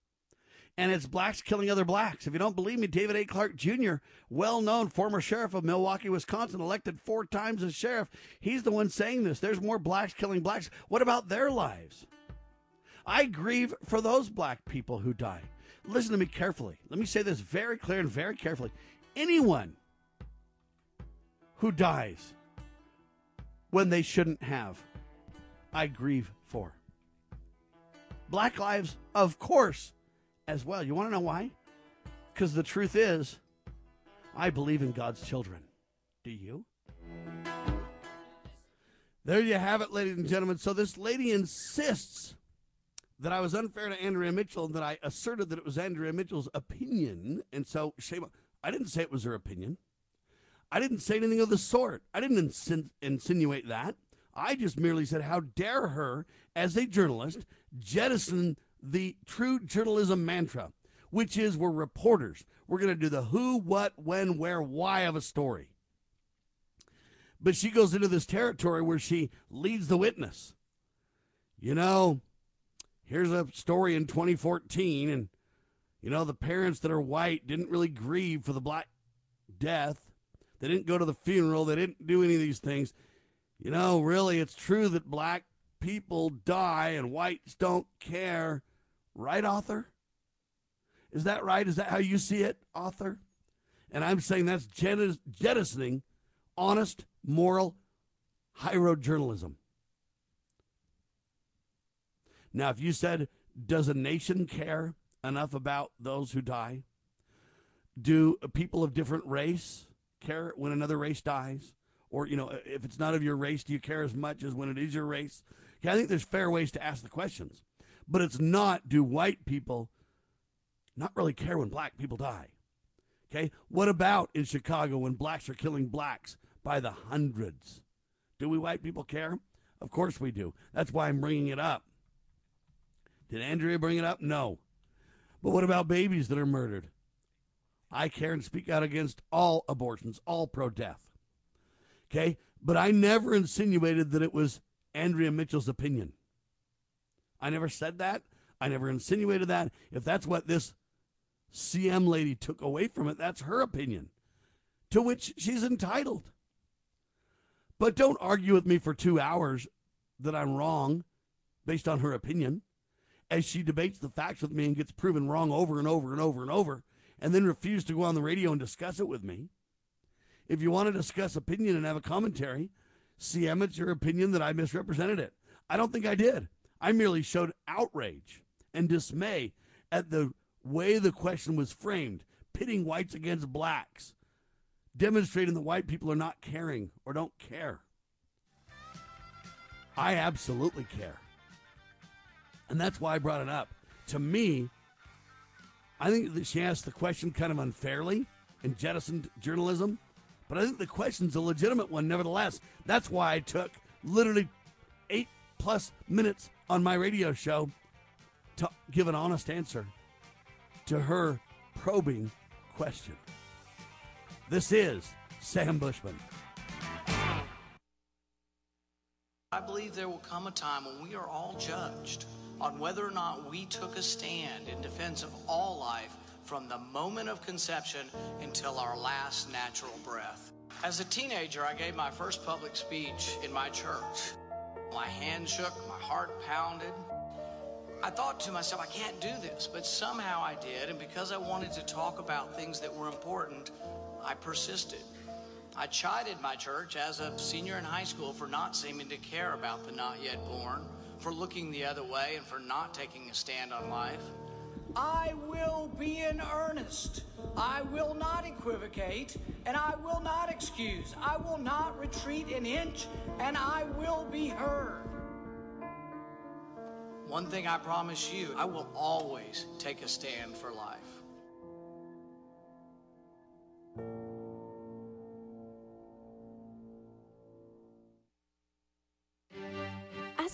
And it's blacks killing other blacks. If you don't believe me, David A. Clarke Jr., well known former sheriff of Milwaukee, Wisconsin, elected four times as sheriff, he's the one saying this. There's more blacks killing blacks. What about their lives? I grieve for those black people who die. Listen to me carefully. Let me say this very clear and very carefully. Anyone who dies when they shouldn't have, I grieve for. Black lives, of course, as well. You want to know why? Because the truth is, I believe in God's children. Do you? There you have it, ladies and gentlemen. So this lady insists that I was unfair to Andrea Mitchell and that I asserted that it was Andrea Mitchell's opinion. And so, shame. I didn't say it was her opinion. I didn't say anything of the sort. I didn't insin- insinuate that. I just merely said, how dare her, as a journalist, jettison the true journalism mantra, which is we're reporters. We're going to do the who, what, when, where, why of a story. But she goes into this territory where she leads the witness. You know, here's a story in 2014, and, you know, the parents that are white didn't really grieve for the black death. They didn't go to the funeral. They didn't do any of these things. You know, really, it's true that black people die and whites don't care. Right, author? Is that right? Is that how you see it, author? And I'm saying that's jettisoning honest, moral, high road journalism. Now, if you said, does a nation care enough about those who die? Do people of different race care when another race dies? Or, you know, if it's not of your race, do you care as much as when it is your race? Okay, I think there's fair ways to ask the questions. But it's not, do white people not really care when black people die? Okay, what about in Chicago when blacks are killing blacks by the hundreds? Do we white people care? Of course we do. That's why I'm bringing it up. Did Andrea bring it up? No. But what about babies that are murdered? I care and speak out against all abortions, all pro death. Okay? But I never insinuated that it was Andrea Mitchell's opinion. I never said that. I never insinuated that. If that's what this CM lady took away from it, that's her opinion, to which she's entitled. But don't argue with me for two hours that I'm wrong based on her opinion as she debates the facts with me and gets proven wrong over and over and over and over and then refuse to go on the radio and discuss it with me. If you want to discuss opinion and have a commentary, CM, it's your opinion that I misrepresented it. I don't think I did. I merely showed outrage and dismay at the way the question was framed, pitting whites against blacks, demonstrating that white people are not caring or don't care. I absolutely care. And that's why I brought it up. To me, I think that she asked the question kind of unfairly and jettisoned journalism. But I think the question's a legitimate one, nevertheless. That's why I took literally eight plus minutes on my radio show to give an honest answer to her probing question. This is Sam Bushman. I believe there will come a time when we are all judged on whether or not we took a stand in defense of all life from the moment of conception until our last natural breath. As a teenager, I gave my first public speech in my church. My hand shook, my heart pounded. I thought to myself, I can't do this, but somehow I did, and because I wanted to talk about things that were important, I persisted. I chided my church as a senior in high school for not seeming to care about the not yet born for looking the other way and for not taking a stand on life. I will be in earnest. I will not equivocate and I will not excuse. I will not retreat an inch and I will be heard. One thing I promise you I will always take a stand for life.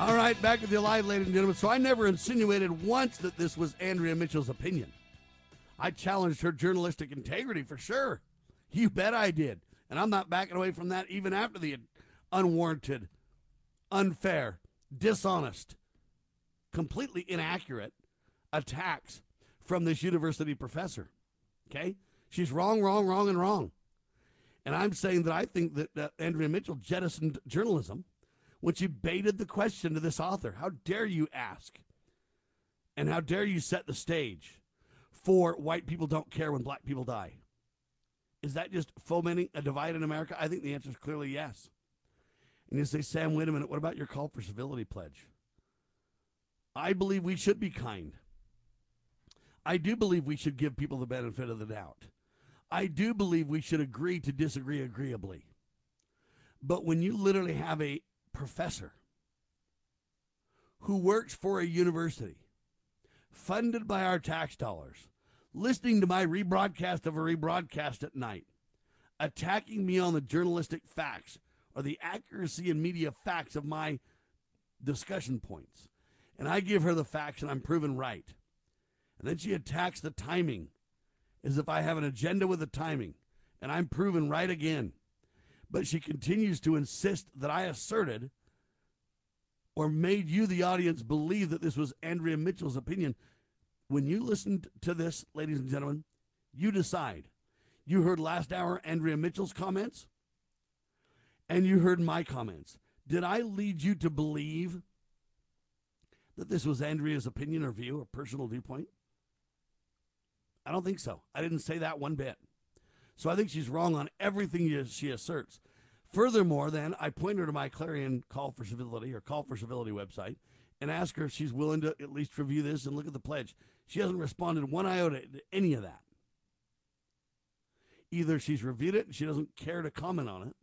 All right, back with you live, ladies and gentlemen. So I never insinuated once that this was Andrea Mitchell's opinion. I challenged her journalistic integrity for sure. You bet I did. And I'm not backing away from that even after the unwarranted, unfair, dishonest, completely inaccurate attacks from this university professor. Okay? She's wrong, wrong, wrong, and wrong. And I'm saying that I think that uh, Andrea Mitchell jettisoned journalism when she baited the question to this author. How dare you ask? And how dare you set the stage for white people don't care when black people die? Is that just fomenting a divide in America? I think the answer is clearly yes. And you say, Sam, wait a minute, what about your call for civility pledge? I believe we should be kind. I do believe we should give people the benefit of the doubt. I do believe we should agree to disagree agreeably. But when you literally have a professor who works for a university funded by our tax dollars, listening to my rebroadcast of a rebroadcast at night, attacking me on the journalistic facts or the accuracy and media facts of my discussion points. And I give her the facts and I'm proven right. And then she attacks the timing as if I have an agenda with the timing and I'm proven right again. But she continues to insist that I asserted or made you, the audience, believe that this was Andrea Mitchell's opinion. When you listened to this, ladies and gentlemen, you decide. You heard last hour Andrea Mitchell's comments, and you heard my comments. Did I lead you to believe that this was Andrea's opinion or view or personal viewpoint? I don't think so. I didn't say that one bit. So I think she's wrong on everything she asserts. Furthermore, then I point her to my Clarion Call for Civility or Call for Civility website and ask her if she's willing to at least review this and look at the pledge. She hasn't responded one iota to any of that. Either she's reviewed it and she doesn't care to comment on it,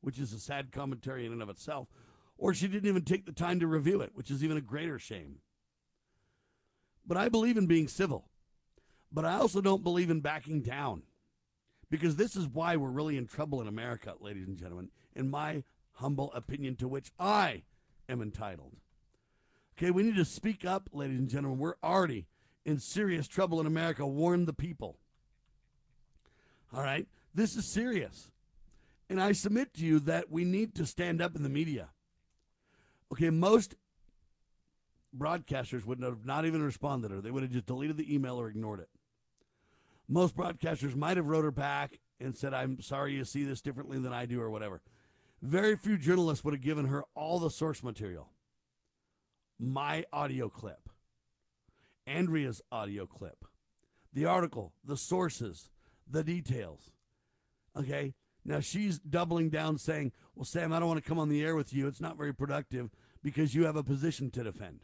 which is a sad commentary in and of itself, or she didn't even take the time to review it, which is even a greater shame. But I believe in being civil. But I also don't believe in backing down. Because this is why we're really in trouble in America, ladies and gentlemen, in my humble opinion, to which I am entitled. Okay, we need to speak up, ladies and gentlemen. We're already in serious trouble in America. Warn the people. All right, this is serious. And I submit to you that we need to stand up in the media. Okay, most broadcasters would have not even responded or they would have just deleted the email or ignored it. Most broadcasters might have wrote her back and said, I'm sorry you see this differently than I do or whatever. Very few journalists would have given her all the source material. My audio clip, Andrea's audio clip, the article, the sources, the details. Okay? Now she's doubling down saying, Well, Sam, I don't want to come on the air with you. It's not very productive because you have a position to defend.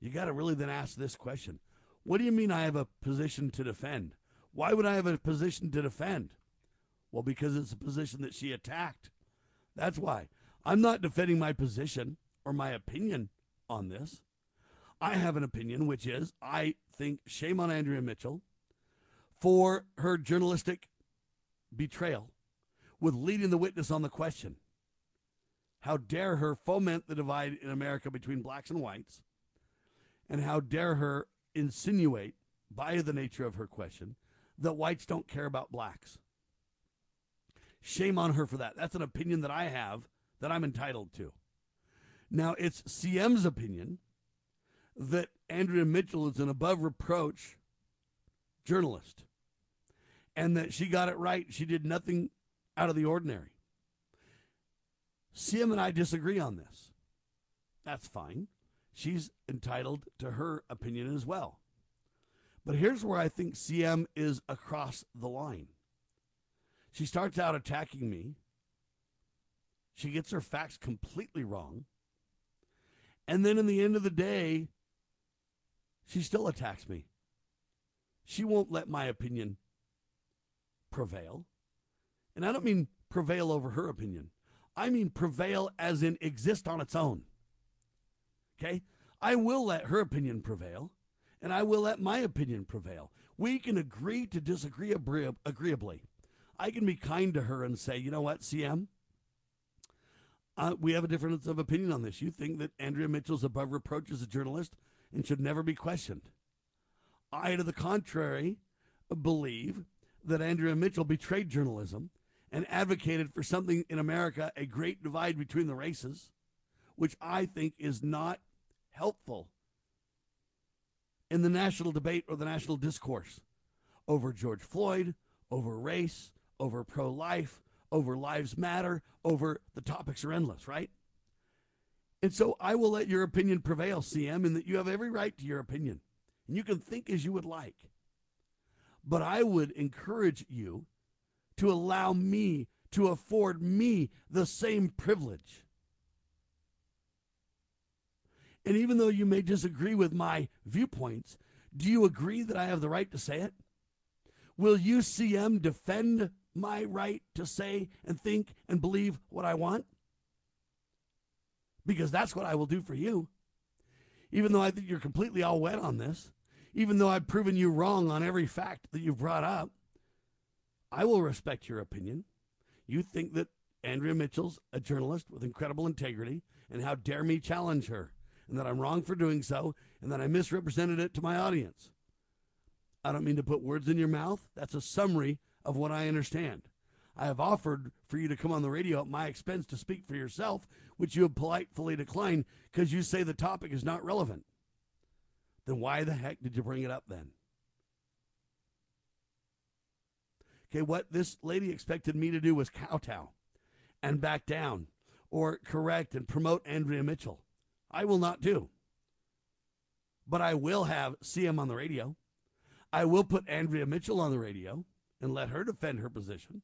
You got to really then ask this question What do you mean I have a position to defend? Why would I have a position to defend? Well, because it's a position that she attacked. That's why. I'm not defending my position or my opinion on this. I have an opinion, which is I think shame on Andrea Mitchell for her journalistic betrayal with leading the witness on the question. How dare her foment the divide in America between blacks and whites? And how dare her insinuate, by the nature of her question, that whites don't care about blacks? Shame on her for that. That's an opinion that I have that I'm entitled to. Now, it's CM's opinion that Andrea Mitchell is an above reproach journalist and that she got it right. She did nothing out of the ordinary. CM and I disagree on this. That's fine. She's entitled to her opinion as well. But here's where I think CM is across the line. She starts out attacking me. She gets her facts completely wrong. And then in the end of the day, she still attacks me. She won't let my opinion prevail. And I don't mean prevail over her opinion. I mean prevail as in exist on its own. Okay? I will let her opinion prevail, and I will let my opinion prevail. We can agree to disagree agreeably. I can be kind to her and say, you know what, CM? Uh, we have a difference of opinion on this. You think that Andrea Mitchell's above reproach as a journalist and should never be questioned. I, to the contrary, believe that Andrea Mitchell betrayed journalism and advocated for something in America, a great divide between the races, which I think is not helpful in the national debate or the national discourse over George Floyd, over race, over pro life, over lives matter, over the topics are endless, right? And so I will let your opinion prevail, CM, in that you have every right to your opinion. And you can think as you would like. But I would encourage you to allow me to afford me the same privilege. And even though you may disagree with my viewpoints, do you agree that I have the right to say it? Will UCM defend my right to say and think and believe what I want? Because that's what I will do for you. Even though I think you're completely all wet on this, even though I've proven you wrong on every fact that you've brought up, I will respect your opinion. You think that Andrea Mitchell's a journalist with incredible integrity, and how dare me challenge her, and that I'm wrong for doing so, and that I misrepresented it to my audience. I don't mean to put words in your mouth. That's a summary of what I understand. I have offered for you to come on the radio at my expense to speak for yourself, which you have politely declined because you say the topic is not relevant. Then why the heck did you bring it up then? Okay, what this lady expected me to do was kowtow and back down or correct and promote Andrea Mitchell. I will not do. But I will have CM on the radio. I will put Andrea Mitchell on the radio and let her defend her position.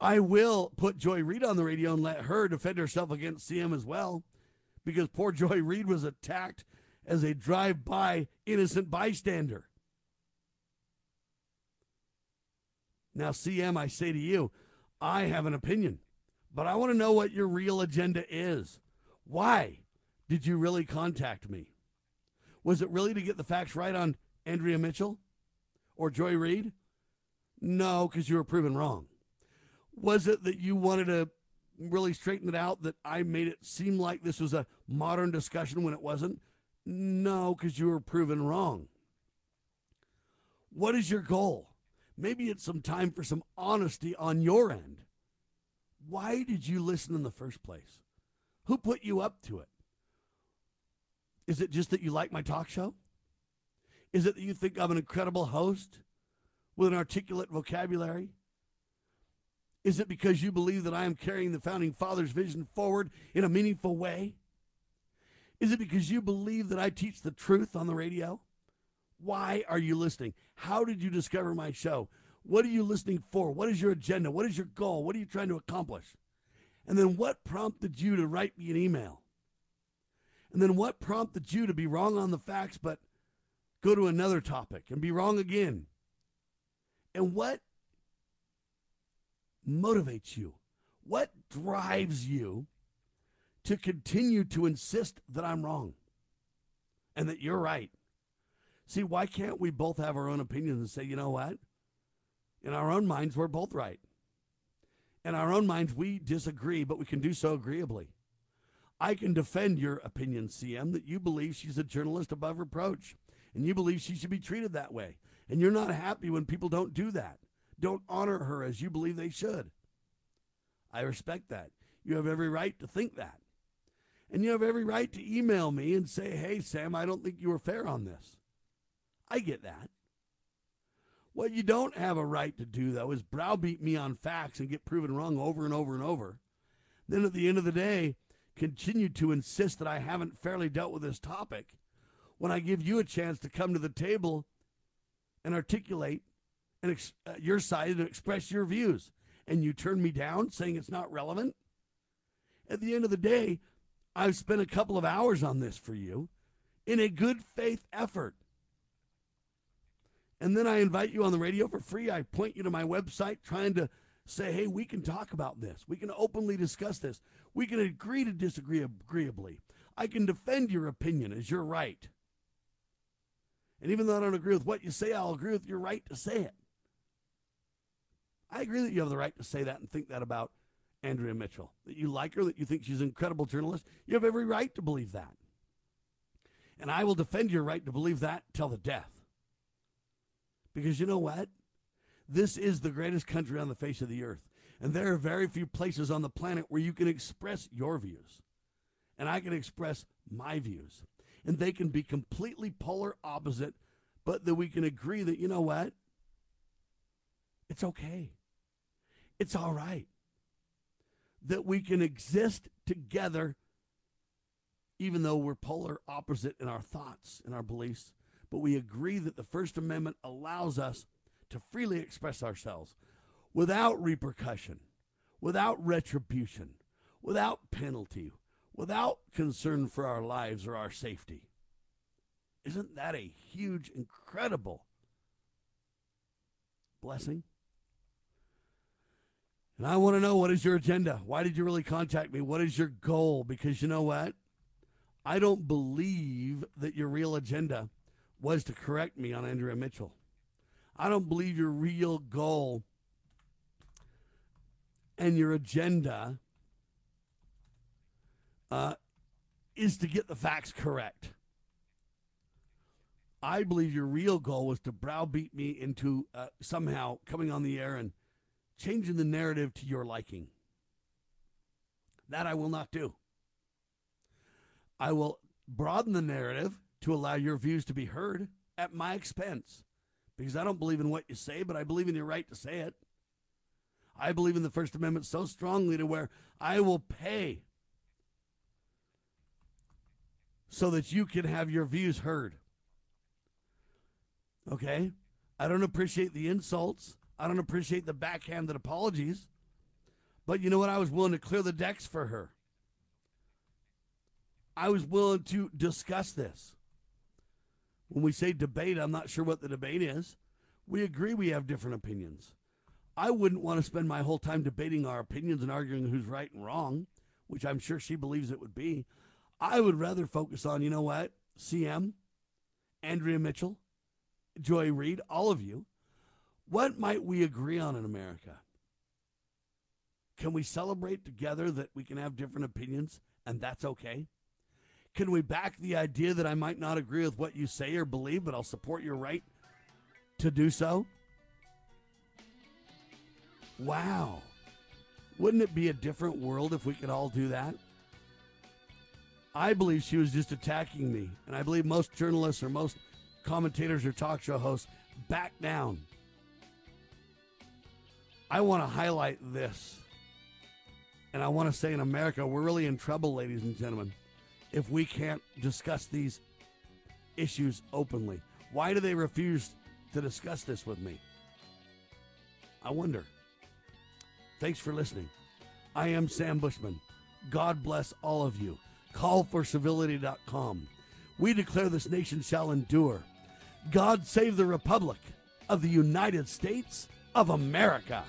I will put Joy Reid on the radio and let her defend herself against CM as well, because poor Joy Reid was attacked as a drive by innocent bystander. Now, CM, I say to you, I have an opinion, but I want to know what your real agenda is. Why did you really contact me? Was it really to get the facts right on Andrea Mitchell or Joy Reid? No, because you were proven wrong. Was it that you wanted to really straighten it out that I made it seem like this was a modern discussion when it wasn't? No, because you were proven wrong. What is your goal? Maybe it's some time for some honesty on your end. Why did you listen in the first place? Who put you up to it? Is it just that you like my talk show? Is it that you think I'm an incredible host with an articulate vocabulary? Is it because you believe that I am carrying the founding fathers' vision forward in a meaningful way? Is it because you believe that I teach the truth on the radio? Why are you listening? How did you discover my show? What are you listening for? What is your agenda? What is your goal? What are you trying to accomplish? And then what prompted you to write me an email? And then what prompted you to be wrong on the facts but go to another topic and be wrong again? And what motivates you? What drives you to continue to insist that I'm wrong and that you're right? See, why can't we both have our own opinions and say, you know what? In our own minds, we're both right. In our own minds, we disagree, but we can do so agreeably. I can defend your opinion, CM, that you believe she's a journalist above reproach and you believe she should be treated that way. And you're not happy when people don't do that, don't honor her as you believe they should. I respect that. You have every right to think that. And you have every right to email me and say, hey, Sam, I don't think you were fair on this. I get that. What you don't have a right to do, though, is browbeat me on facts and get proven wrong over and over and over. Then at the end of the day, continue to insist that I haven't fairly dealt with this topic when I give you a chance to come to the table and articulate and ex- uh, your side and express your views. And you turn me down saying it's not relevant? At the end of the day, I've spent a couple of hours on this for you in a good faith effort. And then I invite you on the radio for free. I point you to my website trying to say, hey, we can talk about this. We can openly discuss this. We can agree to disagree agreeably. I can defend your opinion as your right. And even though I don't agree with what you say, I'll agree with your right to say it. I agree that you have the right to say that and think that about Andrea Mitchell. That you like her, that you think she's an incredible journalist. You have every right to believe that. And I will defend your right to believe that till the death. Because you know what? This is the greatest country on the face of the earth. And there are very few places on the planet where you can express your views. And I can express my views. And they can be completely polar opposite, but that we can agree that, you know what? It's okay. It's all right. That we can exist together even though we're polar opposite in our thoughts and our beliefs but we agree that the First Amendment allows us to freely express ourselves without repercussion, without retribution, without penalty, without concern for our lives or our safety. Isn't that a huge, incredible blessing? And I want to know what is your agenda? Why did you really contact me? What is your goal? Because you know what? I don't believe that your real agenda was to correct me on Andrea Mitchell. I don't believe your real goal and your agenda uh, is to get the facts correct. I believe your real goal was to browbeat me into uh, somehow coming on the air and changing the narrative to your liking. That I will not do. I will broaden the narrative to allow your views to be heard at my expense. Because I don't believe in what you say, but I believe in your right to say it. I believe in the First Amendment so strongly to where I will pay so that you can have your views heard. Okay? I don't appreciate the insults. I don't appreciate the backhanded apologies. But you know what? I was willing to clear the decks for her. I was willing to discuss this. When we say debate, I'm not sure what the debate is. We agree we have different opinions. I wouldn't want to spend my whole time debating our opinions and arguing who's right and wrong, which I'm sure she believes it would be. I would rather focus on, you know what, CM, Andrea Mitchell, Joy Reid, all of you. What might we agree on in America? Can we celebrate together that we can have different opinions and that's okay? Can we back the idea that I might not agree with what you say or believe, but I'll support your right to do so? Wow. Wouldn't it be a different world if we could all do that? I believe she was just attacking me. And I believe most journalists or most commentators or talk show hosts back down. I want to highlight this. And I want to say in America, we're really in trouble, ladies and gentlemen if we can't discuss these issues openly? Why do they refuse to discuss this with me? I wonder. Thanks for listening. I am Sam Bushman. God bless all of you. Callforcivility.com. We declare this nation shall endure. God save the Republic of the United States of America.